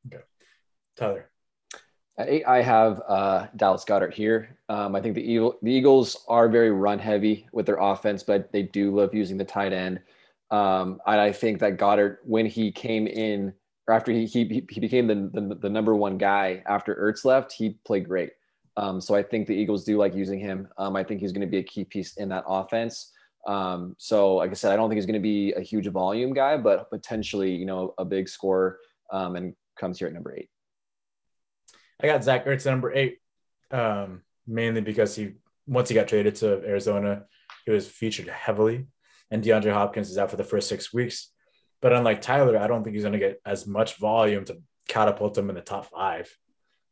Okay, Tyler. At eight, I have uh, Dallas Goedert here. Um, I think the, Eagle, the Eagles are very run heavy with their offense, but they do love using the tight end. Um, and I think that Goedert, when he came in, or after he, he, he became the, the, the number one guy after Ertz left, he played great. Um, so I think the Eagles do like using him. Um, I think he's going to be a key piece in that offense. Um, so like I said, I don't think he's going to be a huge volume guy, but potentially, you know, a big scorer um, and comes here at number eight. I got Zach Ertz at number eight, um, mainly because he once he got traded to Arizona, he was featured heavily, and DeAndre Hopkins is out for the first six weeks. But unlike Tyler, I don't think he's going to get as much volume to catapult him in the top five.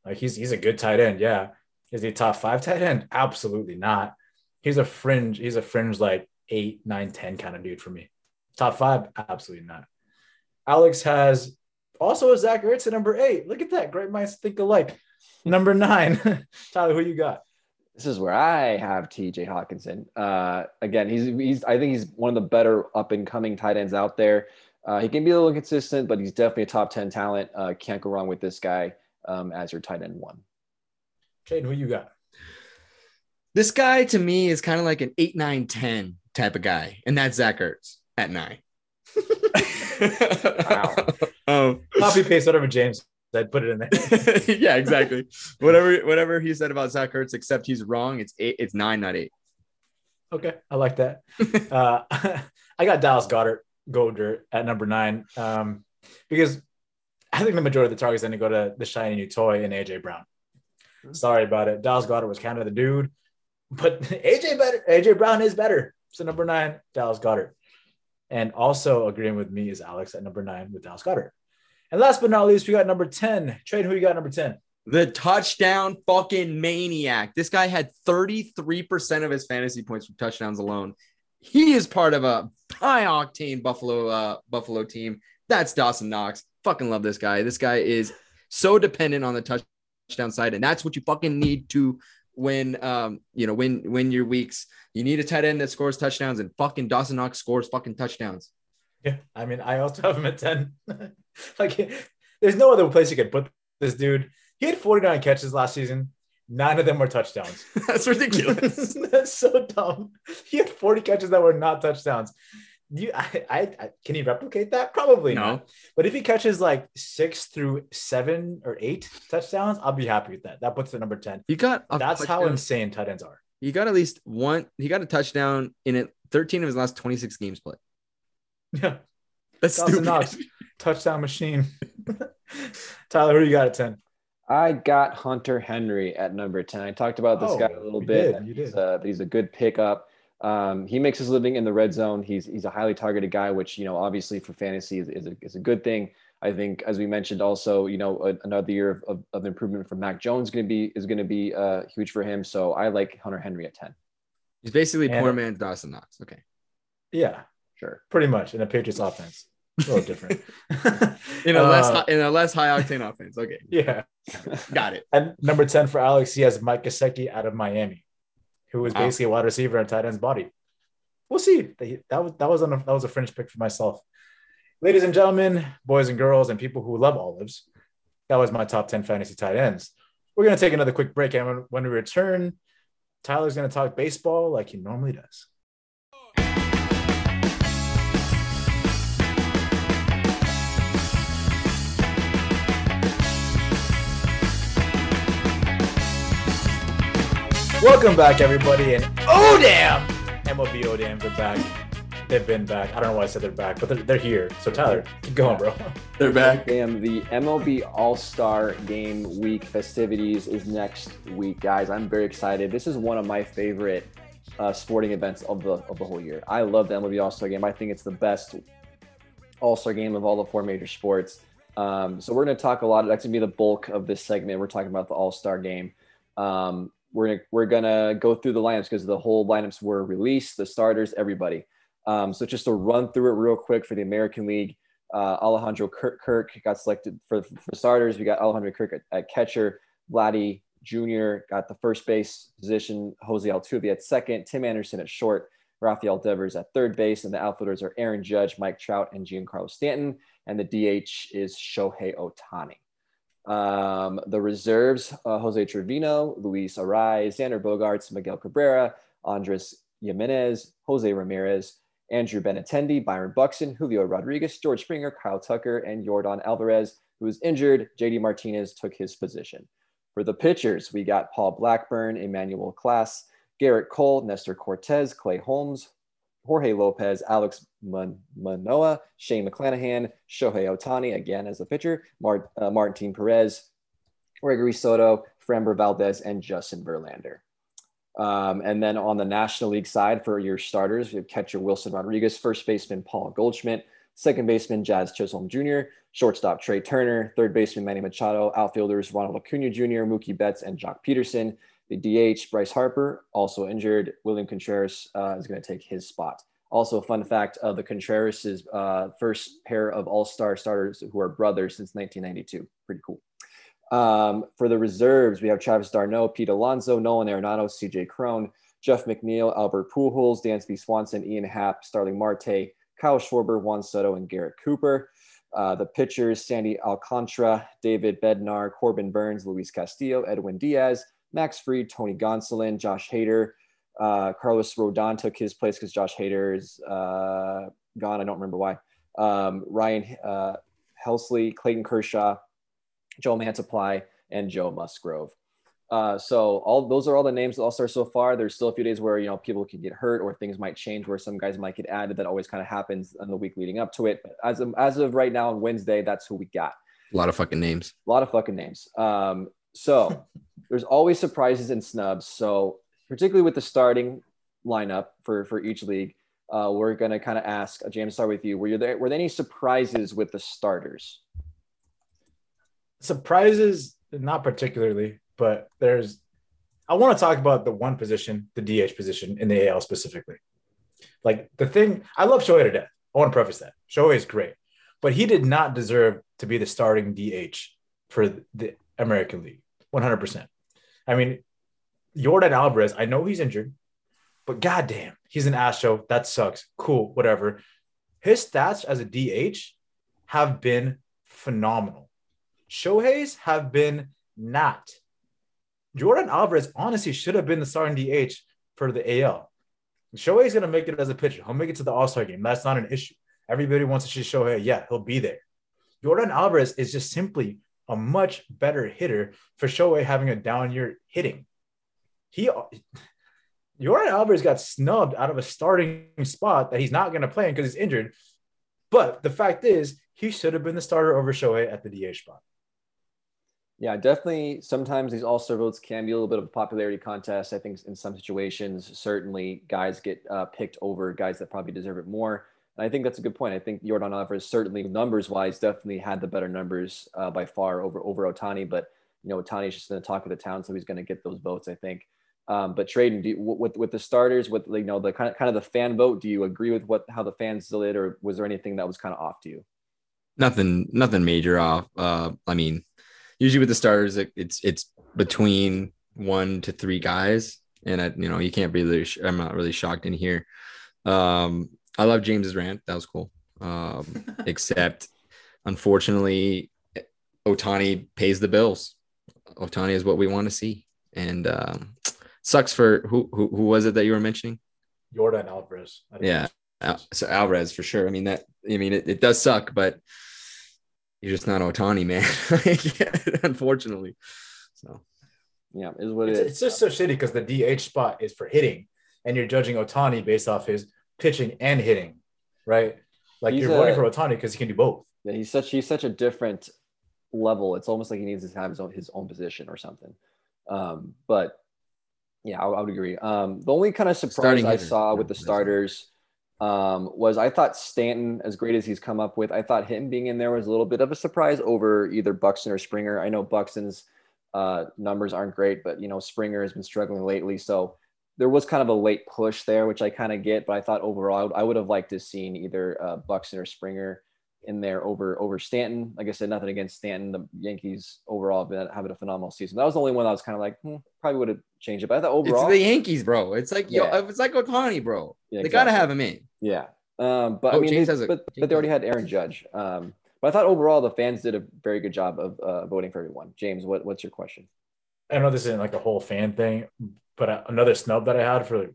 Like he's he's a good tight end, yeah. Is he top five tight end? Absolutely not. He's a fringe. He's a fringe like eight, nine, ten kind of dude for me. Top five? Absolutely not. Alex has also a Zach Ertz at number eight. Look at that. Great minds think alike. Number nine. Tyler, who you got? This is where I have TJ Hockenson. Uh, again, he's he's I think he's one of the better up and coming tight ends out there. Uh, he can be a little inconsistent, but he's definitely a top 10 talent. Uh, can't go wrong with this guy um, as your tight end one. Jade, who you got? This guy to me is kind of like an 8, 9, 10 type of guy, and that's Zach Ertz at nine. wow. Um, Copy paste whatever James said, put it in there. yeah, exactly. whatever whatever he said about Zach Ertz, except he's wrong. It's eight. It's nine, not eight. Okay, I like that. uh, I got Dallas Goedert Goedert at number nine um, because I think the majority of the targets going to go to the shiny new toy and AJ Brown. Sorry about it. Dallas Goedert was kind of the dude, but AJ better. AJ Brown is better. So number nine, Dallas Goedert. And also agreeing with me is Alex at number nine with Dallas Goedert. And last but not least, we got number 10. Trade, who you got number 10? The touchdown fucking maniac. This guy had 33% of his fantasy points from touchdowns alone. He is part of a high octane Buffalo uh, Buffalo team. That's Dawson Knox. Fucking love this guy. This guy is so dependent on the touchdown side, and that's what you fucking need to win. Um, you know, win win your weeks. You need a tight end that scores touchdowns, and fucking Dawson Knox scores fucking touchdowns. Yeah, I mean, I also have him at ten. like, there's no other place you could put this dude. He had 49 catches last season. Nine of them were touchdowns. That's ridiculous. That's so dumb. He had 40 catches that were not touchdowns. You, I, I, I can he replicate that? Probably no. Not. But if he catches like six through seven or eight touchdowns, I'll be happy with that. That puts the number 10. He got that's touchdown. how insane tight ends are. He got at least one. He got a touchdown in it. 13 of his last 26 games played. Yeah, that's stupid. Knox, touchdown machine. Tyler, who you got at 10? I got Hunter Henry at number 10. I talked about this oh, guy a little bit. Did, he's, a, he's, a, good pickup. Um, he makes his living in the red zone. He's he's a highly targeted guy, which you know obviously for fantasy is, is, a, is a good thing. I think, as we mentioned, also you know a, another year of, of, of, improvement from Mac Jones going to be is going to be uh, huge for him. So I like Hunter Henry at ten. He's basically and, poor man's Dawson Knox. Okay. Yeah, sure, pretty much in a Patriots offense. A little different. in a less uh, in a less high octane offense. Okay. Yeah. Got it. And number 10 for Alex, he has Mike Gesicki out of Miami, who is wow. basically a wide receiver and tight end's body. We'll see. That was that was a, that was a fringe pick for myself. Ladies and gentlemen, boys and girls, and people who love olives, that was my top 10 fantasy tight ends. We're gonna take another quick break, and when, when we return, Tyler's gonna talk baseball like he normally does. Welcome back, everybody, and oh damn, MLB oh damn, they're back. They've been back. I don't know why I said they're back, but they're, they're here. So Tyler, keep going, bro. They're back. Damn, the MLB All Star Game Week festivities is next week, guys. I'm very excited. This is one of my favorite uh, sporting events of the of the whole year. I love the MLB All Star Game. I think it's the best All Star Game of all the four major sports. Um, so we're going to talk a lot. That's going to be the bulk of this segment. We're talking about the All Star Game. Um, we're we're gonna go through the lineups because the whole lineups were released, the starters, everybody. Um, so just to run through it real quick for the American League, uh, Alejandro Kirk, Kirk, got selected for, for starters. We got Alejandro Kirk at, at catcher, Vladdy Jr. got the first base position, Jose Altuve at second, Tim Anderson at short, Rafael Devers at third base, and the outfielders are Aaron Judge, Mike Trout, and Giancarlo Stanton, and the DH is Shohei Ohtani. Um, the reserves, uh, Jose Trevino, Luis Arraez, Xander Bogaerts, Miguel Cabrera, Andres Gimenez, Jose Ramirez, Andrew Benintendi, Byron Buxton, Julio Rodriguez, George Springer, Kyle Tucker, and Yordan Alvarez, who was injured. JD Martinez took his position. For the pitchers, we got Paul Blackburn, Emmanuel Clase, Gerrit Cole, Nestor Cortes, Clay Holmes, Jorge Lopez, Alex Man- Manoah, Shane McClanahan, Shohei Ohtani, again as a pitcher, Mart- uh, Martin Perez, Gregory Soto, Framber Valdez, and Justin Verlander. Um, and then on the National League side for your starters, we have catcher Wilson Rodriguez, first baseman Paul Goldschmidt, second baseman Jazz Chisholm Jr., shortstop Trea Turner, third baseman Manny Machado, outfielders Ronald Acuna Jr., Mookie Betts, and Joc Pederson. The DH, Bryce Harper, also injured. William Contreras uh, is going to take his spot. Also, fun fact of the Contreras' uh, first pair of all star starters who are brothers since 1992. Pretty cool. Um, for the reserves, we have Travis d'Arnaud, Pete Alonso, Nolan Arenado, CJ Cron, Jeff McNeil, Albert Pujols, Dansby Swanson, Ian Happ, Starling Marte, Kyle Schwarber, Juan Soto, and Garrett Cooper. Uh, the pitchers, Sandy Alcantara, David Bednar, Corbin Burnes, Luis Castillo, Edwin Diaz, Max Fried, Tony Gonsolin, Josh Hader. Uh, Carlos Rodon took his place because Josh Hader is uh, gone. I don't remember why. Um, Ryan uh, Helsley, Clayton Kershaw, Joe Mantiply, and Joe Musgrove. Uh, so all those are all the names that All Star so far. There's still a few days where you know people can get hurt or things might change where some guys might get added. That always kind of happens in the week leading up to it. But as of, as of right now on Wednesday, that's who we got. A lot of fucking names. A lot of fucking names. Um, so there's always surprises and snubs. So particularly with the starting lineup for for each league, uh, we're gonna kind of ask uh, James. Start with you. Were you there? Were there any surprises with the starters? Surprises, not particularly, but there's. I want to talk about the one position, the DH position in the AL specifically. Like the thing, I love Shohei to death. I want to preface that Shohei is great, but he did not deserve to be the starting DH for the American League. 100%. I mean, Yordan Alvarez, I know he's injured, but goddamn, he's an Astro. That sucks. Cool, whatever. His stats as a DH have been phenomenal. Shohei's have been not. Yordan Alvarez honestly should have been the starting DH for the AL. Shohei's going to make it as a pitcher. He'll make it to the All Star game. That's not an issue. Everybody wants to see Shohei. Yeah, he'll be there. Yordan Alvarez is just simply a much better hitter for Shohei having a down year hitting. He, Yordan Alvarez got snubbed out of a starting spot that he's not going to play in because he's injured. But the fact is, he should have been the starter over Shohei at the DH spot. Yeah, definitely. Sometimes these All Star votes can be a little bit of a popularity contest. I think in some situations, certainly guys get uh, picked over guys that probably deserve it more. And I think that's a good point. I think Yordan Alvarez certainly numbers wise definitely had the better numbers uh, by far over over Ohtani, But you know, Ohtani is just going to talk of the town, so he's going to get those votes. I think. Um, but trading with with the starters, with you know the kind of kind of the fan vote, do you agree with what how the fans did, or was there anything that was kind of off to you? Nothing, nothing major off. Uh, I mean, usually with the starters, it, it's it's between one to three guys, and I, you know you can't really. I'm not really shocked in here. Um, I love James's rant. That was cool. Um, except, unfortunately, Ohtani pays the bills. Ohtani is what we want to see, and um, sucks for who, who who was it that you were mentioning? Yordan Alvarez. Yeah, so Alvarez for sure. I mean that. I mean it, it does suck, but you're just not Ohtani, man. Unfortunately, so yeah, is what it's, it is. It's just so shitty because the DH spot is for hitting, and you're judging Ohtani based off his pitching and hitting, right? Like He's you're a- voting for Ohtani because he can do both. Yeah, he's such he's such a different level. It's almost like he needs to have his own his own position or something. Um, but yeah, I, I would agree. Um, the only kind of surprise Starting I hitter. saw with the starters um, was I thought Stanton, as great as he's come up with, I thought him being in there was a little bit of a surprise over either Buxton or Springer. I know Buxton's uh, numbers aren't great, but you know Springer has been struggling lately, so there was kind of a late push there, which I kind of get. But I thought overall, I would have liked to seen either uh, Buxton or Springer in there over over Stanton. Like I said, nothing against Stanton. The Yankees overall have been having a phenomenal season. That was the only one I was kind of like, hmm, probably would have changed it. But I thought overall, It's the Yankees, bro. It's like yo, Yeah. it's like Ohtani, bro. Yeah, they gotta have him in. Yeah. Um, but I Oh, mean, James they- has a- but, but they already had Aaron Judge. Um, but I thought overall the fans did a very good job of uh, voting for everyone. James, what, what's your question? I know this isn't like a whole fan thing, but uh, another snub that I had for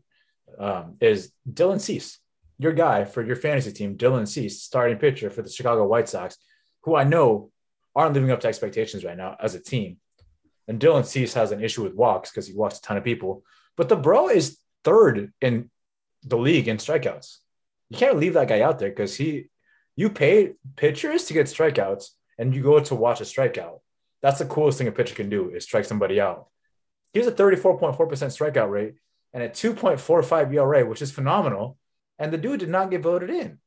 um, is Dylan Cease, your guy for your fantasy team, Dylan Cease, starting pitcher for the Chicago White Sox, who I know aren't living up to expectations right now as a team. And Dylan Cease has an issue with walks because he walks a ton of people, but the bro is third in the league in strikeouts. You can't leave that guy out there because he, you pay pitchers to get strikeouts, and you go to watch a strikeout. That's the coolest thing a pitcher can do is strike somebody out. He has a 34.4% strikeout rate and a 2.45 ERA, which is phenomenal. And the dude did not get voted in.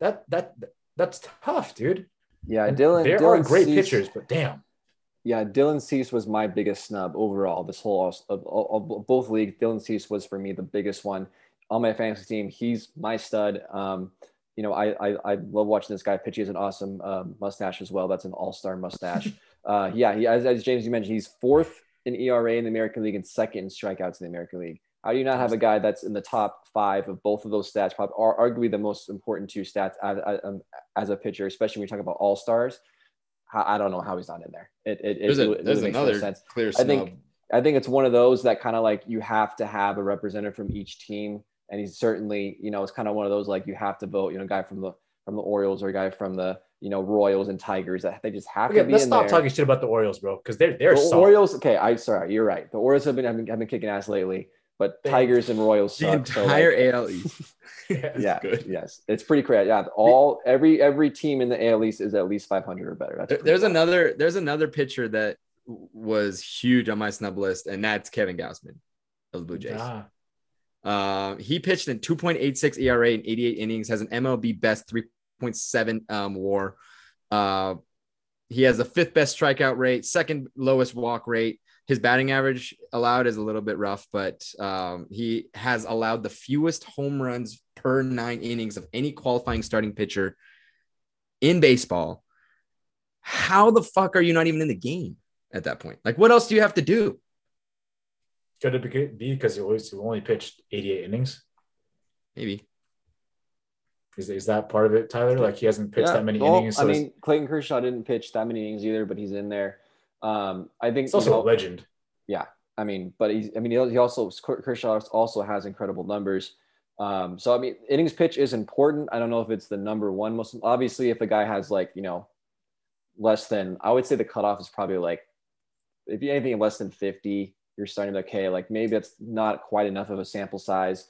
That that that's tough, dude. Yeah, And Dylan. there Dylan are great Cease- pitchers, but damn. Yeah, Dylan Cease was my biggest snub overall. This whole of, of, of both leagues, Dylan Cease was for me the biggest one on my fantasy team. He's my stud. Um, you know, I, I I love watching this guy pitch. He has an awesome um, mustache as well. That's an all star mustache. uh, yeah, he as, as James you mentioned, he's fourth in ERA in the American League and second in strikeouts in the American League. How do you not have a guy that's in the top five of both of those stats? Probably are arguably the most important two stats as, as, um, a pitcher, especially when you talk about all stars. I don't know how he's not in there. It it, There's, it, a, there's really another sense. clear I think I think it's one of those that kind of like you have to have a representative from each team, and he's certainly you know it's kind of one of those like you have to vote you know a guy from the from the Orioles or a guy from the you know Royals and Tigers that they just have Okay, to be let's in stop there. talking shit about the Orioles, bro, because they're they're The soft. Orioles, okay, I sorry, you're right. The Orioles have been have been, have been kicking ass lately, but They- Tigers and Royals the suck. so, entire like, AL East. Yes. yeah, good. yes, it's pretty crazy. Yeah, all every every team in the AL East is at least 500 or better. That's There- There's wild. another there's another pitcher that was huge on my snub list, and that's Kevin Gausman of the Blue Jays. Ah, Uh, he pitched in 2.86 ERA in 88 innings, has an MLB best 3.7 um, WAR. Uh, he has the fifth best strikeout rate, second lowest walk rate. His batting average allowed is a little bit rough, but um, he has allowed the fewest home runs per nine innings of any qualifying starting pitcher in baseball. How the fuck are you not even in the game at that point? Like, what else do you have to do? could it be be because he only pitched 88 innings? Maybe. Is, is that part of it, Tyler? Like he hasn't pitched Yeah, that many well, innings. So I mean, Clayton Kershaw didn't pitch that many innings either, but he's in there. Um, I think it's also know, a legend. Yeah, I mean, but he's, I mean, he he also Kershaw also has incredible numbers. Um, so I mean, innings pitch is important. I don't know if it's the number one most. Obviously, if a guy has like you know less than, I would say the cutoff is probably like if you anything less than fifty, you're starting to okay. Like maybe that's not quite enough of a sample size.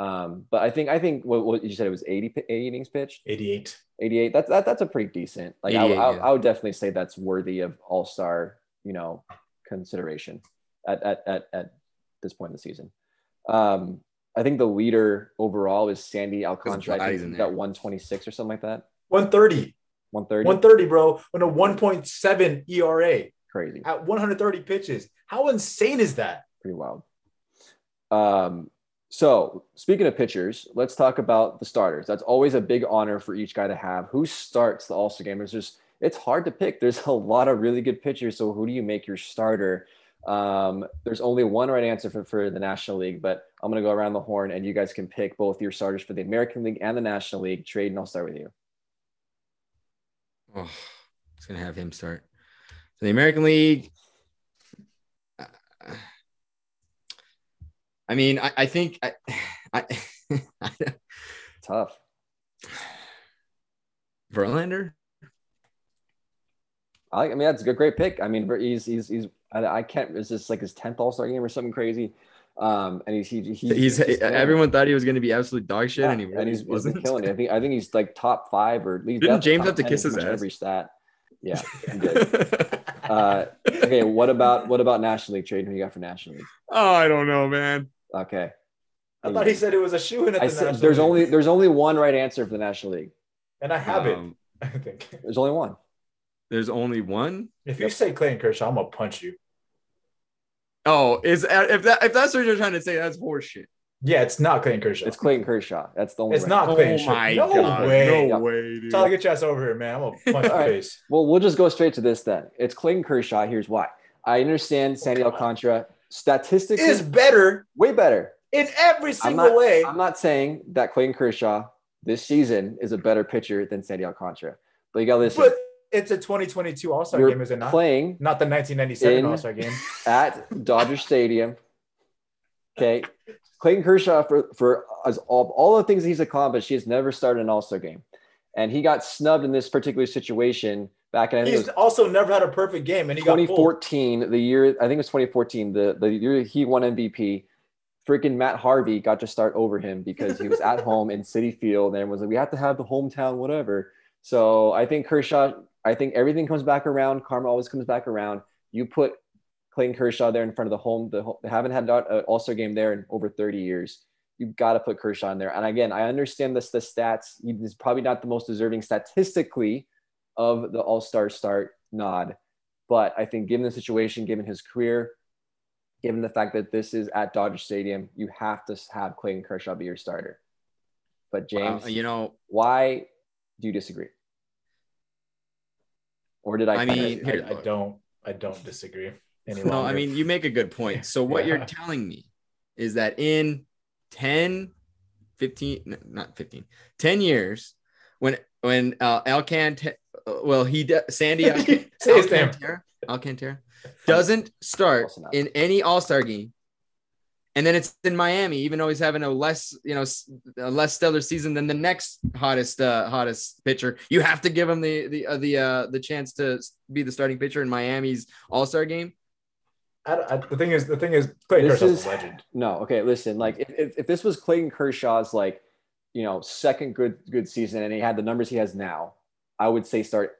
Um, but I think I think what, what you said it was 80, pi- 80 innings pitched. 88. 88 that's that, that's a pretty decent like I, I, yeah. I would definitely say that's worthy of all-star you know consideration at, at, at, at this point in the season um i think the leader overall is sandy alcantara I Vladdy's think he's got 126 or something like that 130. 130 130, bro, on a 1.7 ERA crazy at 130 pitches. How insane is that? pretty wild um so speaking of pitchers let's talk about the starters. That's always a big honor for each guy to have. Who starts the all-star game? There's just it's hard to pick. There's a lot of really good pitchers so who do you make your starter? Um, there's only one right answer for, for the national league but i'm going to go around the horn and you guys can pick both your starters for the american league and the national league trade and i'll start with you. Oh, I was gonna have him start. So the American League. I mean, I, I think I, I, tough Verlander. I, I mean, that's a good, great pick. I mean, he's he's he's I, I can't. Is this like his tenth All Star game or something crazy? Um, and he's he, he's, He's, it. everyone thought he was gonna be absolute dog shit, Yeah, and he and he's, he's wasn't. killing it. I think I think he's like top five or he's Didn't James have to 10 kiss his ass? Every stat. Yeah. he did. uh, okay. What about what about National League trade? Who you got for National League? oh, I don't know, man. Okay. I thought he said it was a shoe in at the I said National there's League. only there's only one right answer for the National League. and I have it. Um, I think. There's only one. There's only one. If you say Clayton Kershaw, I'm gonna punch you. Oh, is if that if that's what you're trying to say, that's horseshit. Yeah, it's not Clayton Kershaw. It's Clayton Kershaw. That's the only. It's right. not Oh my No god! way. No Yeah. way, dude. Tyler, get your ass over here, man. I'm gonna punch your All right. face. Well, we'll just go straight to this then. It's Clayton Kershaw. Here's why. I understand oh, Sandy God. Alcantara statistically Is better way better. in every I'm single not, way. I'm not saying that Clayton Kershaw this season is a better pitcher than Sandy Alcantara, but you got to listen. But it's a 2022 All Star game, is it not? playing Not the 1997 All Star game. at Dodger Stadium. Okay, Clayton Kershaw for for as all, all the things he's accomplished, he has never started an All Star game, and he got snubbed in this particular situation back in I think it He's also never had a perfect game, and he got 2014, the year I think it was 2014, the the year he won MVP. Freaking Matt Harvey got to start over him because he was at home in Citi Field and was like, we have to have the hometown, whatever. So I think Kershaw, I think everything comes back around. Karma always comes back around. You put Clayton Kershaw there in front of the home. The ho- they haven't had an All Star game there in over 30 years. You've got to put Kershaw in there. And again, I understand this. The stats. He's probably not the most deserving statistically of the All Star start nod, but I think given the situation, given his career, given the fact that this is at Dodger Stadium, you have to have Clayton Kershaw be your starter. But James, Uh, you know, why do you disagree? Or did I? I I, mean, I- I don't. I don't disagree any no, I mean, you make a good point. So what Yeah. you're telling me is that in 10, 15, not 15, 10 years, when when uh, Alcantara, well, he de- Sandy Alcan- Say his name. Alcantara, Alcantara doesn't start in any All Star game, and then it's in Miami, even though he's having a less, you know, a less stellar season than the next hottest, uh, hottest pitcher. You have to give him the the uh, the uh, the chance to be the starting pitcher in Miami's All Star game. I, I, the thing is, the thing is, Clayton This Kershaw's is- a legend. No, okay, listen. Like if, if, if this was Clayton Kershaw's like, you know, second good good season and he had the numbers he has now, I would say start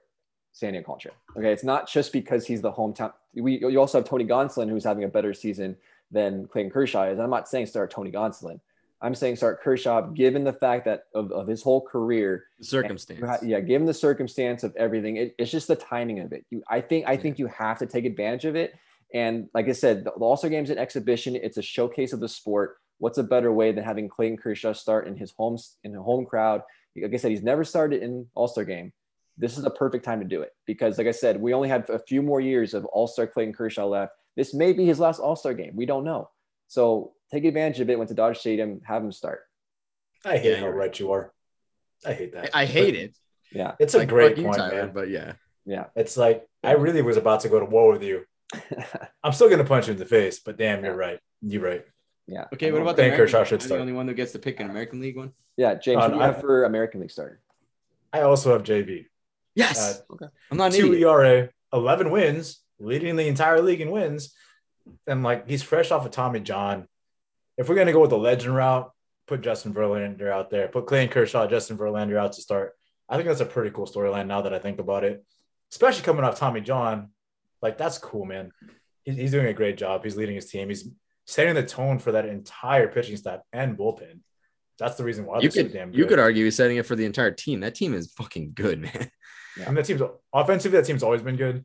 Sandy Alcantara. Okay, it's not just because he's the hometown. We you also have Tony Gonsolin who's having a better season than Clayton Kershaw is. I'm not saying start Tony Gonsolin. I'm saying start Kershaw, given the fact that of, of his whole career, The circumstance. you ha- yeah, given the circumstance of everything, it, it's just the timing of it. You, I think, I think you have to take advantage of it. And like I said, the, the All Star Game's an exhibition. It's a showcase of the sport. What's a better way than having Clayton Kershaw start in his home in a home crowd? Like I said, he's never started in All Star Game. This is the perfect time to do it because, like I said, we only have a few more years of All Star Clayton Kershaw left. This may be his last All Star game. We don't know. So take advantage of it. Went to Dodger Stadium, have him start. I hate Yeah, how right you are. I hate that. I hate But it. Yeah, It's a Like, great point, Tyler, man. But yeah, yeah. It's like I really was about to go to war with you. I'm still gonna punch you in the face, but damn, you're right. You're right. yeah. Okay, what about the Clayton American Kershaw League? should I'm start. the only one who gets to pick an American League one? Yeah, James, Uh, what do you I- have for American League starter? I also have JV. Yes. Okay. I'm not an Two idiot. ERA, 11 wins, leading the entire league in wins, and like he's fresh off of Tommy John. If we're gonna go with the legend route, put Justin Verlander out there. Put Clayton Kershaw, Justin Verlander out to start. I think that's a pretty cool storyline now that I think about it, especially coming off Tommy John. Like that's cool, man. He's, he's doing a great job. He's leading his team. He's setting the tone for that entire pitching staff and bullpen. That's the reason why You could so damn you could argue he's setting it for the entire team. That team is fucking good, man. And the team's offensively, that team's always been good.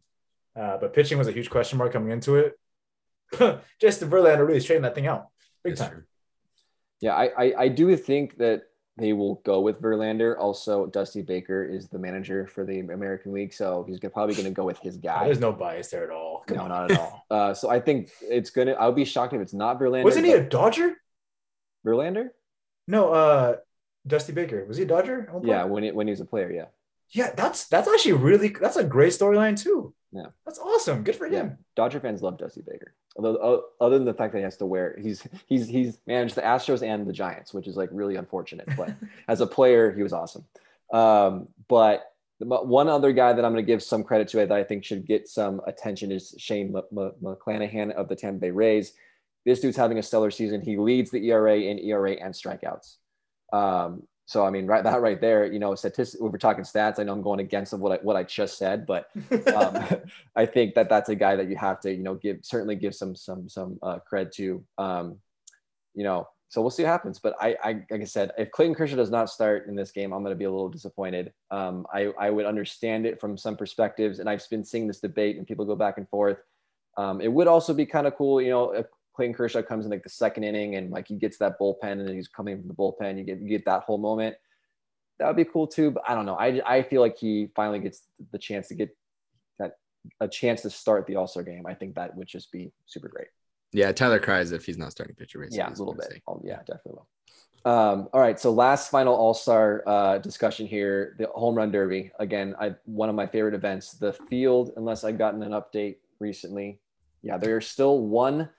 Uh, but pitching was a huge question mark coming into it. Justin Verlander really straightened that thing out big That's time. true. Yeah, I, I I do think that they will go with Verlander. Also, Dusty Baker is the manager for the American League, so he's gonna- probably going to go with his guy. There's no bias there at all. Come no, on. not at all. Uh, so I think it's gonna. I'll be shocked if it's not Verlander. Wasn't he a Dodger? Verlander? No, uh, Dusty Baker. Was he a Dodger? at one point? Yeah, when it, when he was a player. Yeah, Yeah, that's that's actually really that's a great storyline too. Yeah. That's awesome. Good for yeah. him. Dodger fans love Dusty Baker. Although other than the fact that he has to wear, he's he's he's managed the Astros and the Giants, which is like really unfortunate. But as a player, he was awesome. Um, but one other guy that I'm going to give some credit to that I think should get some attention is Shane McClanahan of the Tampa Bay Rays. This dude's having a stellar season. He leads the ERA in ERA and strikeouts. Um, so I mean, right that right there, you know, statistics. We're talking stats. I know I'm going against of what I, what I just said, but um, I think that that's a guy that you have to, you know, give certainly give some some some uh, cred to. Um, you know, so we'll see what happens. But I, I like I said, if Clayton Kershaw does not start in this game, I'm going to be a little disappointed. Um, I I would understand it from some perspectives, and I've been seeing this debate, and people go back and forth. Um, it would also be kind of cool, you know, Clayton Kershaw comes in like the second inning and like he gets that bullpen and he's coming from the bullpen, you get you get that whole moment. That would be cool too. But I don't know. I I feel like he finally gets the chance to get that a chance to start the All Star game. I think that would just be super great. Yeah, Tyler cries if he's not starting pitcher. Basically, Yeah, a little bit. Oh, yeah, definitely will. Um, all right, so last final All Star uh, discussion here: the Home Run Derby. Again, I one of my favorite events. The field, unless I've gotten an update recently, yeah, there are still one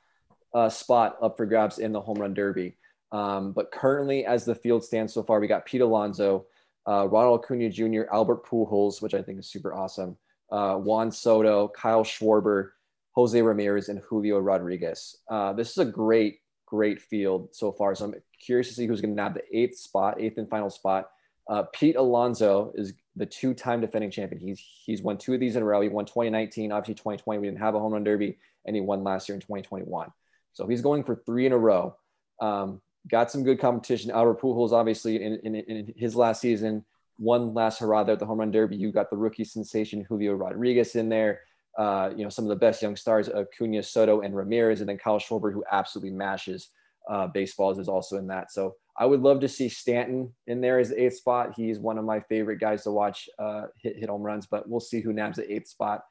uh, spot up for grabs in the Home Run Derby. Um, but currently, as the field stands so far, we got Pete Alonso, uh, Ronald Acuna Jr., Albert Pujols, which I think is super awesome, uh, Juan Soto, Kyle Schwarber, Jose Ramirez, and Julio Rodriguez. Uh, this is a great, great field so far. So I'm curious to see who's going to nab the eighth spot, eighth and final spot. Uh, Pete Alonso is the two-time defending champion. He's he's won two of these in a row. He won 2019, obviously 2020. We didn't have a home run derby, and he won last year in 2021. So he's going for three in a row. Um, got some good competition. Albert Pujols, obviously, in, in, in his last season, one last hurrah there at the home run derby. You got the rookie sensation Julio Rodriguez in there. Uh, you know, some of the best young stars, Acuna, Soto, and Ramirez, and then Kyle Schwarber, who absolutely mashes uh, baseballs, is also in that. So I would love to see Stanton in there as the eighth spot. He's one of my favorite guys to watch uh, hit hit home runs, but we'll see who nabs the eighth spot.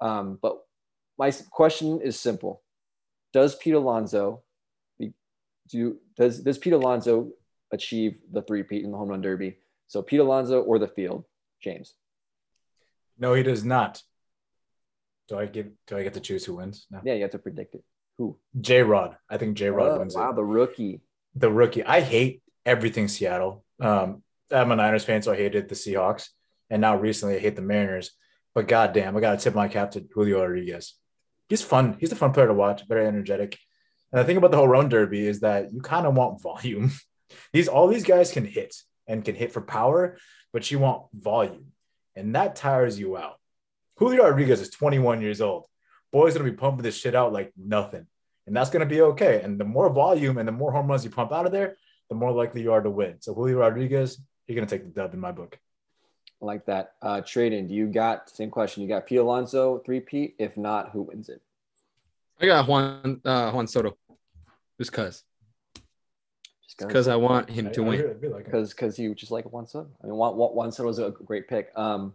Um, but my question is simple: Does Pete Alonso do does does Pete Alonso achieve the three Pete in the home run derby? So Pete Alonso or the field, James. No, he does not. Do I get do I get to choose who wins? No. Yeah, you have to predict it. Who? J Rod. I think J Rod Oh, wins wow, it. the rookie. The rookie. I hate everything Seattle. Um, I'm a Niners fan, so I hated the Seahawks. And now recently I hate the Mariners. But goddamn, I gotta tip my cap to Julio Rodriguez. He's fun. He's a fun player to watch, very energetic. And the thing about the whole run derby is that you kind of want volume. these all these guys can hit and can hit for power, but you want volume. And that tires you out. Julio Rodriguez is 21 years old. Boy's gonna be pumping this shit out like nothing. And that's gonna be okay. And the more volume and the more home runs you pump out of there, the more likely you are to win. So Julio Rodriguez, you're gonna take the dub in my book. I like that. Uh, Tradon, do you got same question? You got Pete Alonso, three Pete. If not, who wins it? I got Juan uh, Juan Soto, just cause Just because I want him to I- I win. really- really like because because you just like Juan Soto. I mean, Juan, Juan Soto was a great pick. Um,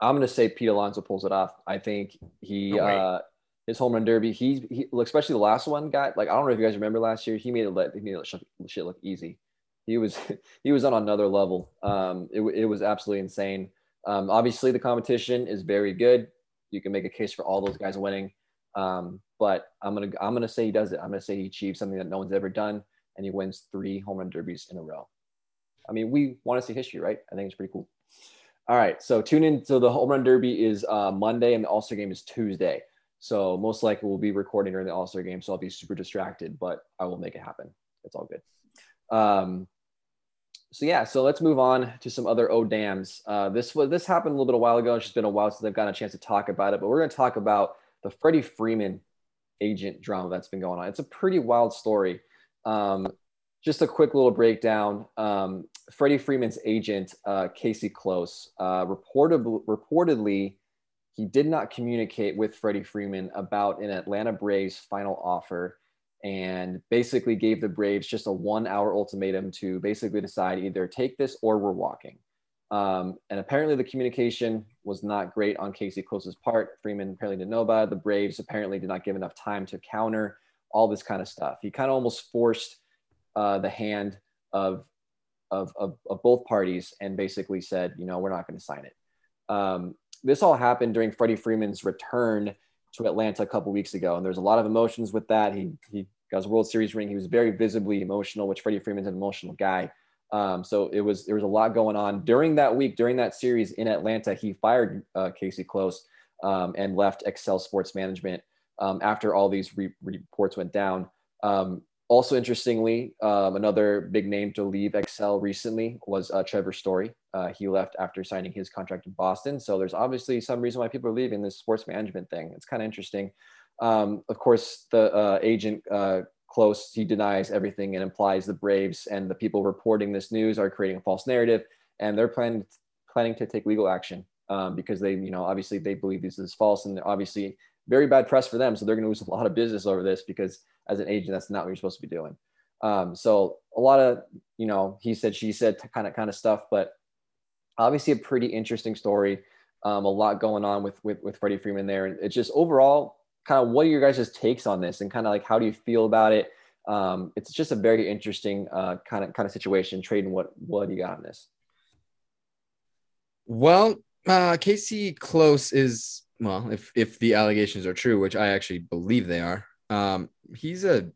I'm gonna say Pete Alonso pulls it off. I think he No uh, his home run derby. He he especially the last one got like I don't know if you guys remember last year. He made it let he made it shit, shit look easy. He was he was on another level. Um, it it was absolutely insane. Um, obviously the competition is very good. You can make a case for all those guys winning. Um, but I'm gonna I'm gonna say he does it. I'm gonna say he achieves something that no one's ever done, and he wins three home run derbies in a row. I mean, we want to see history, right? I think it's pretty cool. All right, so tune in. So the home run derby is uh, Monday, and the All Star game is Tuesday. So most likely we'll be recording during the All Star game, so I'll be super distracted, but I will make it happen. It's all good. Um, so yeah, so let's move on to some other oh dams. Uh, this was this happened a little bit a while ago. It's just been a while since I've gotten a chance to talk about it, but we're going to talk about the Freddie Freeman agent drama that's been going on. It's a pretty wild story. Um, just a quick little breakdown. Um, Freddie Freeman's agent, uh, Casey Close, uh, reported, reportedly, he did not communicate with Freddie Freeman about an Atlanta Braves final offer and basically gave the Braves just a one hour ultimatum to basically decide either take this or we're walking. Um, and apparently the communication was not great on Casey Close's part. Freeman apparently didn't know about it. The Braves apparently did not give enough time to counter all this kind of stuff. He kind of almost forced uh, the hand of, of, of, of both parties and basically said, you know, we're not going to sign it. Um, this all happened during Freddie Freeman's return to Atlanta a couple weeks ago, and there's a lot of emotions with that. He he got his World Series ring. He was very visibly emotional, which Freddie Freeman's an emotional guy. Um, so it was there was a lot going on during that week, during that series in Atlanta. He fired uh, Casey Close um, and left Excel Sports Management um, after all these re- reports went down. Um, also, interestingly, um, another big name to leave Excel recently was uh, Trevor Story. Uh, he left after signing his contract in Boston. So there's obviously some reason why people are leaving this sports management thing. It's kind of interesting. Um, of course, the uh, agent uh, close he denies everything and implies the Braves and the people reporting this news are creating a false narrative, and they're planning planning to take legal action um, because they, you know, obviously they believe this is false, and obviously very bad press for them. So they're going to lose a lot of business over this because as an agent, that's not what you're supposed to be doing. Um, so a lot of you know he said she said kind of kind of stuff, but obviously a pretty interesting story. Um, a lot going on with with with Freddie Freeman there, and it's just overall kind of what are your guys' takes on this, and kind of like how do you feel about it? Um, it's just a very interesting uh, kind of kind of situation. Trading what what do you got on this? Well, uh, Casey Close is well, if if the allegations are true, which I actually believe they are, um, he's a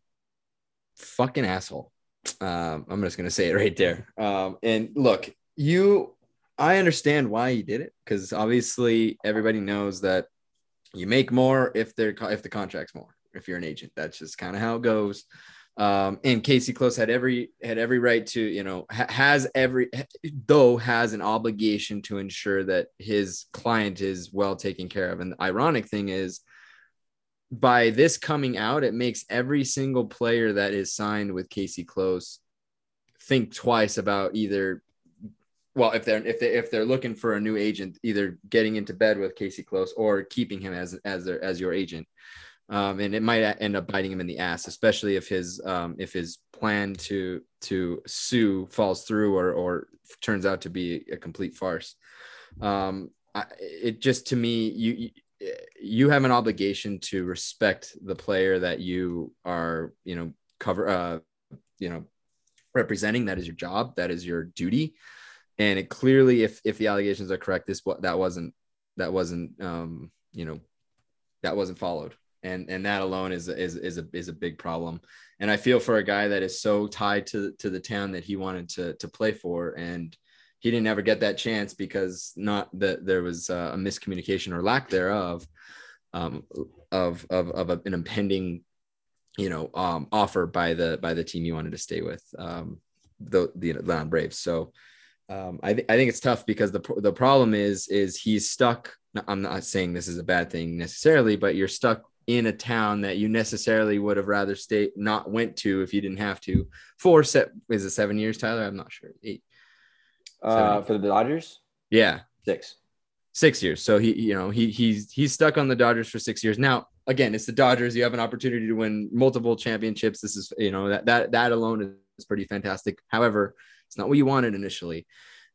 fucking asshole. Um, I'm just gonna say it right there. Um, and look, you, I understand why he did it because obviously everybody knows that you make more if they're if the contract's more. If you're an agent, that's just kind of how it goes. Um, and Casey Close had every had every right to you know ha- has every though has an obligation to ensure that his client is well taken care of. And the ironic thing is, by this coming out, it makes every single player that is signed with Casey Close think twice about either well if they're if they if they're looking for a new agent either getting into bed with Casey Close or keeping him as as their as your agent um, and it might end up biting him in the ass, especially if his um, if his plan to to sue falls through or or turns out to be a complete farce. Um, I, it just to me you you have an obligation to respect the player that you are you know cover uh, you know representing. That is your job. That is your duty. And it clearly, if if the allegations are correct, this what that wasn't that wasn't um, you know that wasn't followed and and that alone is is is a is a big problem. And I feel for a guy that is so tied to to the town that he wanted to to play for, and he didn't ever get that chance because not that there was a miscommunication or lack thereof um, of of of a, an impending you know um, offer by the by the team you wanted to stay with um, the the Atlanta Braves. So um, I, th- I think it's tough because the the problem is is he's stuck. I'm not saying this is a bad thing necessarily, but you're stuck in a town that you necessarily would have rather stayed not went to if you didn't have to. For set is it seven years tyler? I'm not sure. Eight. Uh, for the dodgers? Yeah. Six. Six years. So he you know he he's he's stuck on the dodgers for six years. Now again it's the dodgers. You have an opportunity to win multiple championships. This is you know that that that alone is pretty fantastic. However it's not what you wanted initially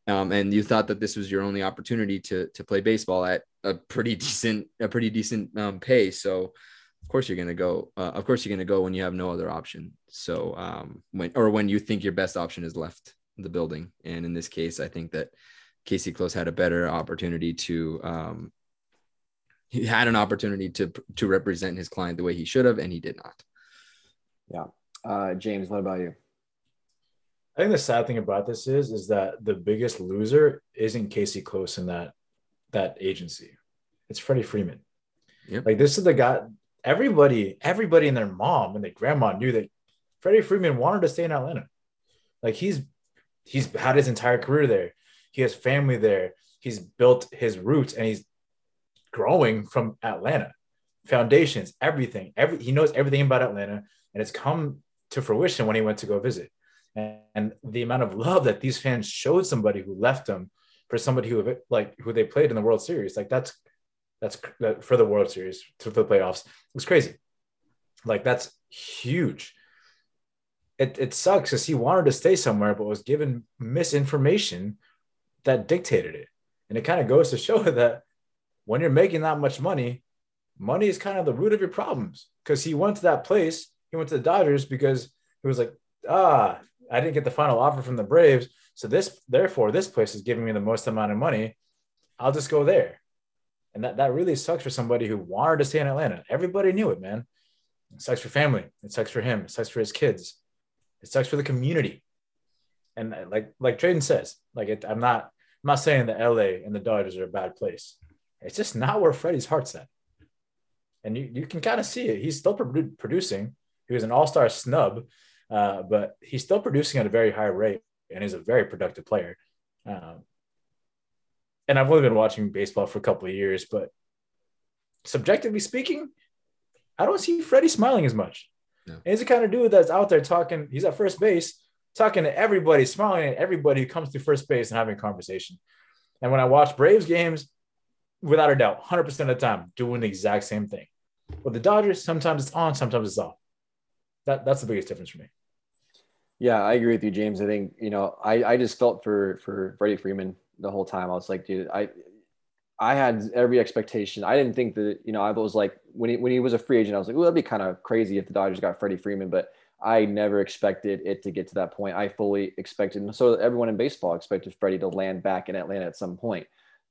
um, and you thought that this was your only opportunity to to play baseball at a pretty decent a pretty decent um. So of course you're gonna go. Uh, of course you're gonna go when you have no other option. So um, when or when you think your best option is left the building. And in this case, I think that Casey Close had a better opportunity to. Um, he had an opportunity to to represent his client the way he should have, and he did not. Yeah, uh, James, what about you? I think the sad thing about this is, is that the biggest loser isn't Casey Close in that that agency. It's Freddie Freeman. Yep. Like this is the guy. Everybody, everybody and their mom and their grandma knew that Freddie Freeman wanted to stay in Atlanta. Like he's he's had his entire career there. He has family there. He's built his roots and he's growing from Atlanta. Foundations, everything. Every he knows everything about Atlanta, and it's come to fruition when he went to go visit and, and the amount of love that these fans showed somebody who left them for somebody who like who they played in the World Series, like that's that's that for the World Series to the playoffs. It was crazy. Like that's huge. It it sucks because he wanted to stay somewhere, but was given misinformation that dictated it. And it kind of goes to show that when you're making that much money, money is kind of the root of your problems. Because he went to that place, he went to the Dodgers because he was like, ah, I didn't get the final offer from the Braves. So this, therefore, this place is giving me the most amount of money. I'll just go there. And that, that really sucks for somebody who wanted to stay in Atlanta. Everybody knew it, man. It sucks for family. It sucks for him. It sucks for his kids. It sucks for the community. And uh, like like Tradon says, like it, I'm not I'm not saying that LA and the Dodgers are a bad place. It's just not where Freddie's heart's at. And you, you can kind of see it. He's still producing. He was an all-star snub uh, but he's still producing at a very high rate and he's a very productive player. Um, and I've only been watching baseball for a couple of years, but subjectively speaking, I don't see Freddie smiling as much. No. he's the kind of dude that's out there talking. He's at first base, talking to everybody, smiling at everybody who comes to first base and having a conversation. And when I watch Braves games, without a doubt, 100% of the time, doing the exact same thing. With the Dodgers, sometimes it's on, sometimes it's off. That that's the biggest difference for me. Yeah, I agree with you, James. I think you know, I I just felt for for Freddie Freeman the whole time. I was like, dude, I I had every expectation. I didn't think that you know I was like when he when he was a free agent, I was like, well, that'd be kind of crazy if the Dodgers got Freddie Freeman, but I never expected it to get to that point. I fully expected, so everyone in baseball expected Freddie to land back in Atlanta at some point.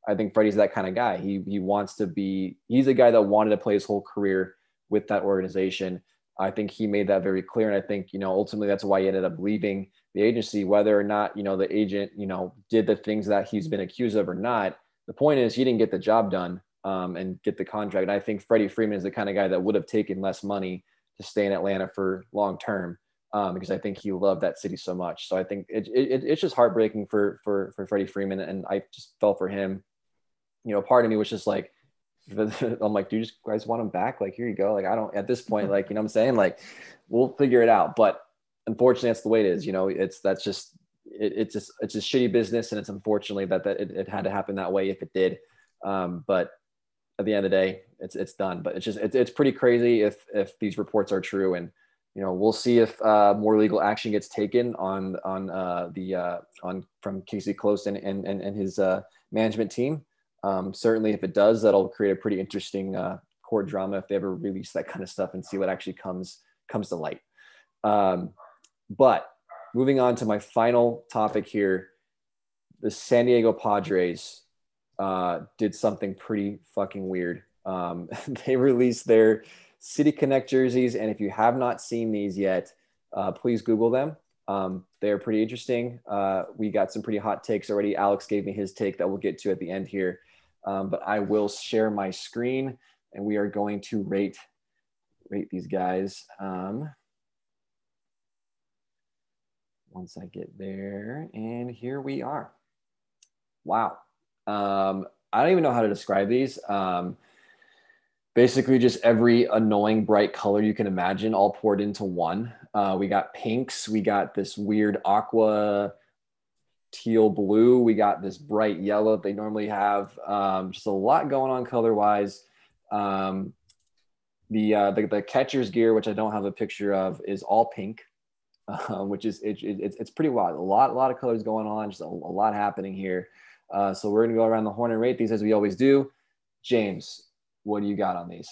I think Freddie's that kind of guy. He he wants to be. He's a guy that wanted to play his whole career with that organization. I think he made that very clear, and I think you know ultimately that's why he ended up leaving the agency. Whether or not you know the agent you know did the things that he's been accused of or not, the point is he didn't get the job done um, and get the contract. And I think Freddie Freeman is the kind of guy that would have taken less money to stay in Atlanta for long term um, because I think he loved that city so much. So I think it, it, it's just heartbreaking for for for Freddie Freeman, and I just felt for him. You know, part of me was just like, I'm like, do you just guys want him back? Like, here you go. Like, I don't at this point, like, you know what I'm saying? Like, we'll figure it out. But unfortunately, that's the way it is. You know, it's that's just it, it's just it's a shitty business, and it's unfortunately that that it, it had to happen that way if it did. Um, but at the end of the day, it's it's done. But it's just it's, it's pretty crazy if if these reports are true, and you know we'll see if uh, more legal action gets taken on on uh, the uh, on from Casey Close and and and, and his uh, management team. Um, certainly, if it does, that'll create a pretty interesting uh, court drama if they ever release that kind of stuff and see what actually comes comes to light. Um, but moving on to my final topic here, the San Diego Padres uh, did something pretty fucking weird. Um, they released their City Connect jerseys, and if you have not seen these yet, uh, please Google them. Um, they're pretty interesting. Uh, we got some pretty hot takes already. Alex gave me his take that we'll get to at the end here. Um, but I will share my screen and we are going to rate rate these guys. Um, once I get there, and here we are. Wow. Um, I don't even know how to describe these. Um, basically, just every annoying bright color you can imagine all poured into one. Uh, we got pinks. We got this weird aqua teal blue. We got this bright yellow that they normally have. Um, just a lot going on color wise. Um, the, uh, the, the catcher's gear, which I don't have a picture of, is all pink, uh, which is it, it, it's, it's pretty wild. A lot a lot of colors going on, just a, a lot happening here. Uh, so we're gonna go around the horn and rate these as we always do. James, what do you got on these?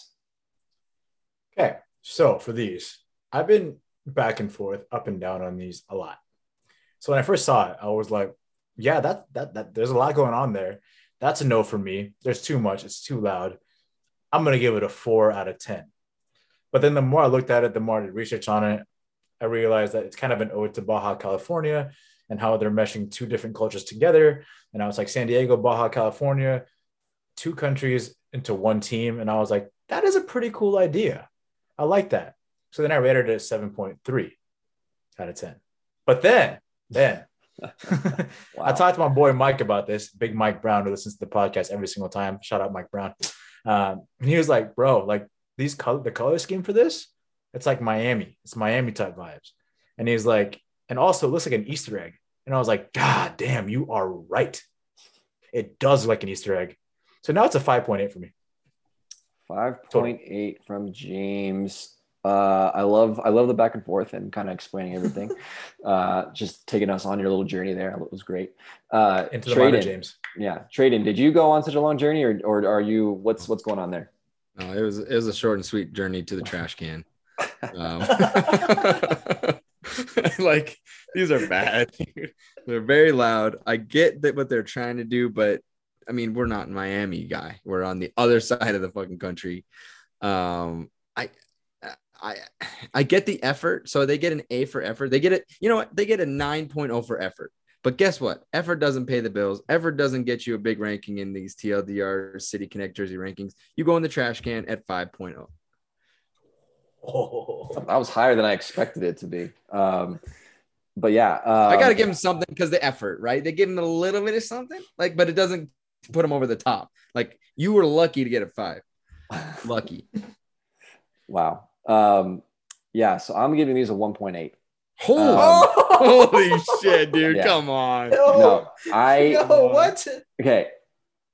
Okay, so for these, I've been back and forth, up and down on these a lot. So when I first saw it, I was like, yeah, that that that there's a lot going on there. That's a no for me. There's too much. It's too loud. I'm gonna give it a four out of ten. But then the more I looked at it, the more I did research on it, I realized that it's kind of an ode to Baja California and how they're meshing two different cultures together. And I was like, San Diego, Baja California, two countries into one team. And I was like, that is a pretty cool idea. I like that. So then I rated it at 7.3 out of 10. But then then wow. I talked to my boy Mike about this, big Mike Brown, who listens to the podcast every single time. Shout out Mike Brown. Um, and he was like, bro, like these color, the color scheme for this, it's like Miami. It's Miami type vibes. And he's like, and also it looks like an Easter egg. And I was like, God damn, you are right. It does look like an Easter egg. So now it's a 5.8 for me. 5.8 from James. Uh, I love I love the back and forth and kind of explaining everything. uh, just taking us on your little journey there. It was great. Uh, Into the minor, James. Yeah, Tradon. Did you go on such a long journey, or or are you? What's what's going on there? No, it was it was a short and sweet journey to the trash can. Um, like these are bad. they're very loud. I get that what they're trying to do, but I mean, we're not in Miami, guy. We're on the other side of the fucking country. Um, I I I get the effort. So they get an A for effort. They get it, you know what? They get a 9.0 for effort. But guess what? Effort doesn't pay the bills. Effort doesn't get you a big ranking in these TLDR City Connect Jersey rankings. You go in the trash can at 5.0. Oh, that was higher than I expected it to be. Um, but yeah, um, I got to give him something because the effort, right? They give him a little bit of something, like, but it doesn't put him over the top. Like you were lucky to get a five. lucky. Wow. Um, yeah, so I'm giving these a 1.8. Holy, um, holy shit, dude! Yeah. Come on. No, I. No, what? Okay,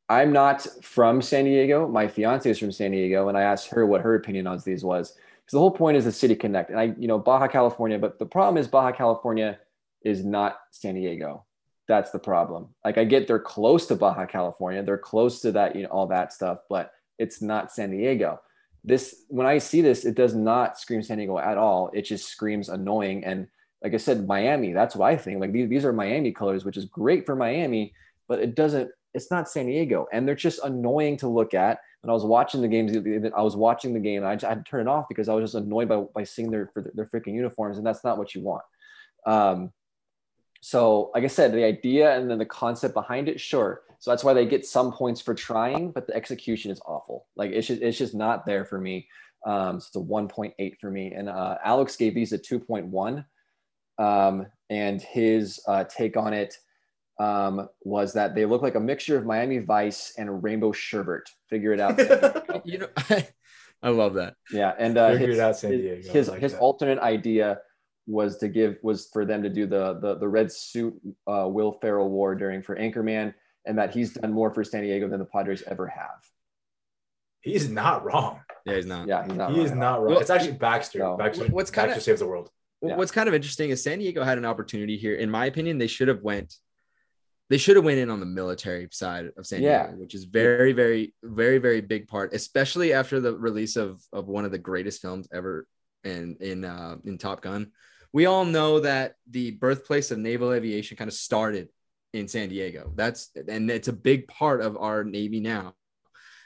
I'm not from San Diego. My fiance is from San Diego, and I asked her what her opinion on these was. Because the whole point is the city connect, and I, you know, Baja California. But the problem is Baja California is not San Diego. That's the problem. Like I get they're close to Baja California, they're close to that, you know, all that stuff, but it's not San Diego. This when I see this, it does not scream San Diego at all. It just screams annoying. And like I said, Miami. That's what I think. Like these, these are Miami colors, which is great for Miami, but it doesn't it's not San Diego, and they're just annoying to look at. And I was watching the games, I was watching the game, and I, just, I had to turn it off because I was just annoyed by, by seeing their their freaking uniforms, and that's not what you want. Um, so, like I said, the idea and then the concept behind it, sure. So that's why they get some points for trying, but the execution is awful. Like it's just it's just not there for me. Um, so it's a 1.8 for me, and uh, Alex gave these a 2.1. Um, and his uh, take on it um, was that they look like a mixture of Miami Vice and Rainbow Sherbet. Figure it out. you know, I love that. Yeah, and uh, Figure his, it out, San Diego. his, his, like his alternate idea was to give was for them to do the the, the red suit uh, Will Ferrell wore during for Anchorman, and that he's done more for San Diego than the Padres ever have. He's not wrong. Yeah, he's not. Yeah, he's not. he is wrong. not wrong. Well, it's actually Baxter. no. Baxter, What's Baxter kinda- saves the world. Yeah. What's kind of interesting is San Diego had an opportunity here. In my opinion, they should have went. They should have went in on the military side of San Yeah. Diego, which is very, very, very, very big part, especially after the release of of one of the greatest films ever in in uh, in Top Gun. We all know that the birthplace of naval aviation kind of started in San Diego. That's and it's a big part of our Navy now.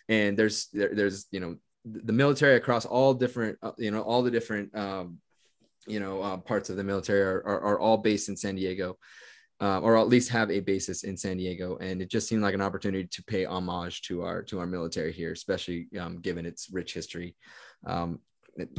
And there's there, there's you know the military across all different uh, you know all the different um, you know uh, parts of the military are, are, are all based in San Diego, uh, or at least have a basis in San Diego. And it just seemed like an opportunity to pay homage to our to our military here, especially um, given its rich history. Um,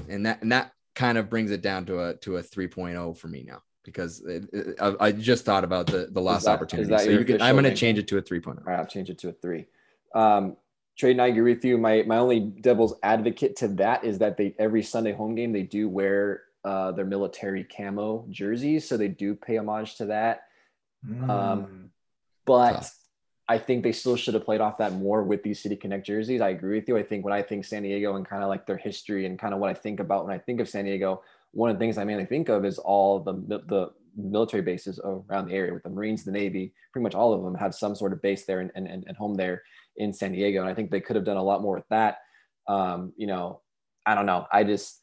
and that and that kind of brings it down to a to a 3.0 for me now because it, it- I, I just thought about the the lost that- is opportunity. So you can, I'm going to change it to a oh. 3.0. All right, I'll change it to a three. Um, Tradon I agree with you. My my only devil's advocate to that is that they every Sunday home game they do wear uh, their military camo jerseys, so they do pay homage to that. Mm. But Tough. I think they still should have played off that more with these City Connect jerseys. I agree with you. I think when I think San Diego and kind of like their history and kind of what I think about when I think of San Diego, one of the things I mainly think of is all the the military bases around the area with the Marines, the Navy, pretty much all of them have some sort of base there and, and, and home there in San Diego. And I think they could have done a lot more with that. Um, you know, I don't know. I just,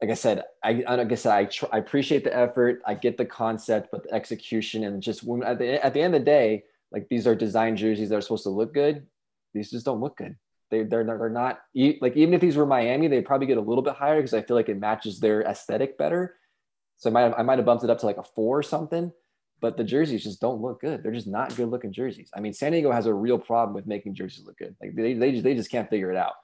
like I said, I, I- said, I, tr- I appreciate the effort. I get the concept, but the execution and just when at the, at the end of the day, like these are design jerseys that are supposed to look good. These just don't look good. They, they're, they're not like, even if these were Miami, they'd probably get a little bit higher because I feel like it matches their aesthetic better. So I might have, I might have bumped it up to like a four or something, but the jerseys just don't look good. They're just not good looking jerseys. I mean, San Diego has a real problem with making jerseys look good. Like they, they, just, they just can't figure it out.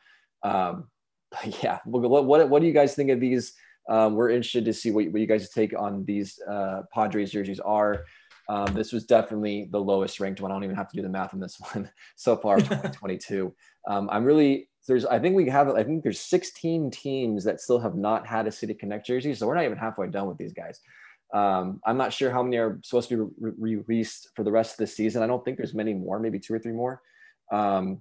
Um, but yeah, what, what, what do you guys think of these? Um, we're interested to see what, what you guys take on these uh, Padres jerseys are. Um, this was definitely the lowest ranked one. I don't even have to do the math on this one so far, 2022. Um, I'm really there's I think we have I think there's 16 teams that still have not had a City Connect jersey, so we're not even halfway done with these guys. Um, I'm not sure how many are supposed to be re- released for the rest of the season. I don't think there's many more, maybe two or three more um,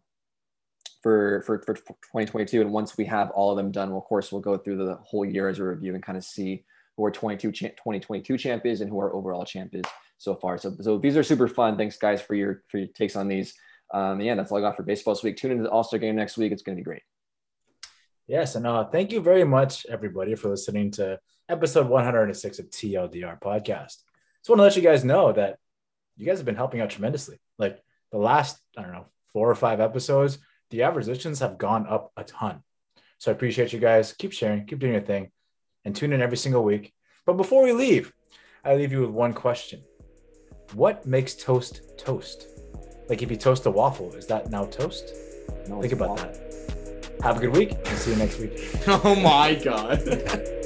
for, for for 2022. And once we have all of them done, well, of course, we'll go through the whole year as a review and kind of see who our 22 cha- 2022 champ is and who our overall champ is so far. So, so these are super fun. Thanks, guys, for your for your takes on these. Um, yeah, that's all I got for baseball this week. Tune into the All Star game next week. It's going to be great. Yes, and uh, thank you very much, everybody, for listening to episode 106 of TLDR podcast. Just want to let you guys know that you guys have been helping out tremendously. Like the last, I don't know, four or five episodes, the listens have gone up a ton. So I appreciate you guys. Keep sharing, keep doing your thing, and tune in every single week. But before we leave, I leave you with one question What makes toast toast? Like if you toast a waffle, is that now toast? No, Think about not. that. Have a good week and see you next week. Oh my god.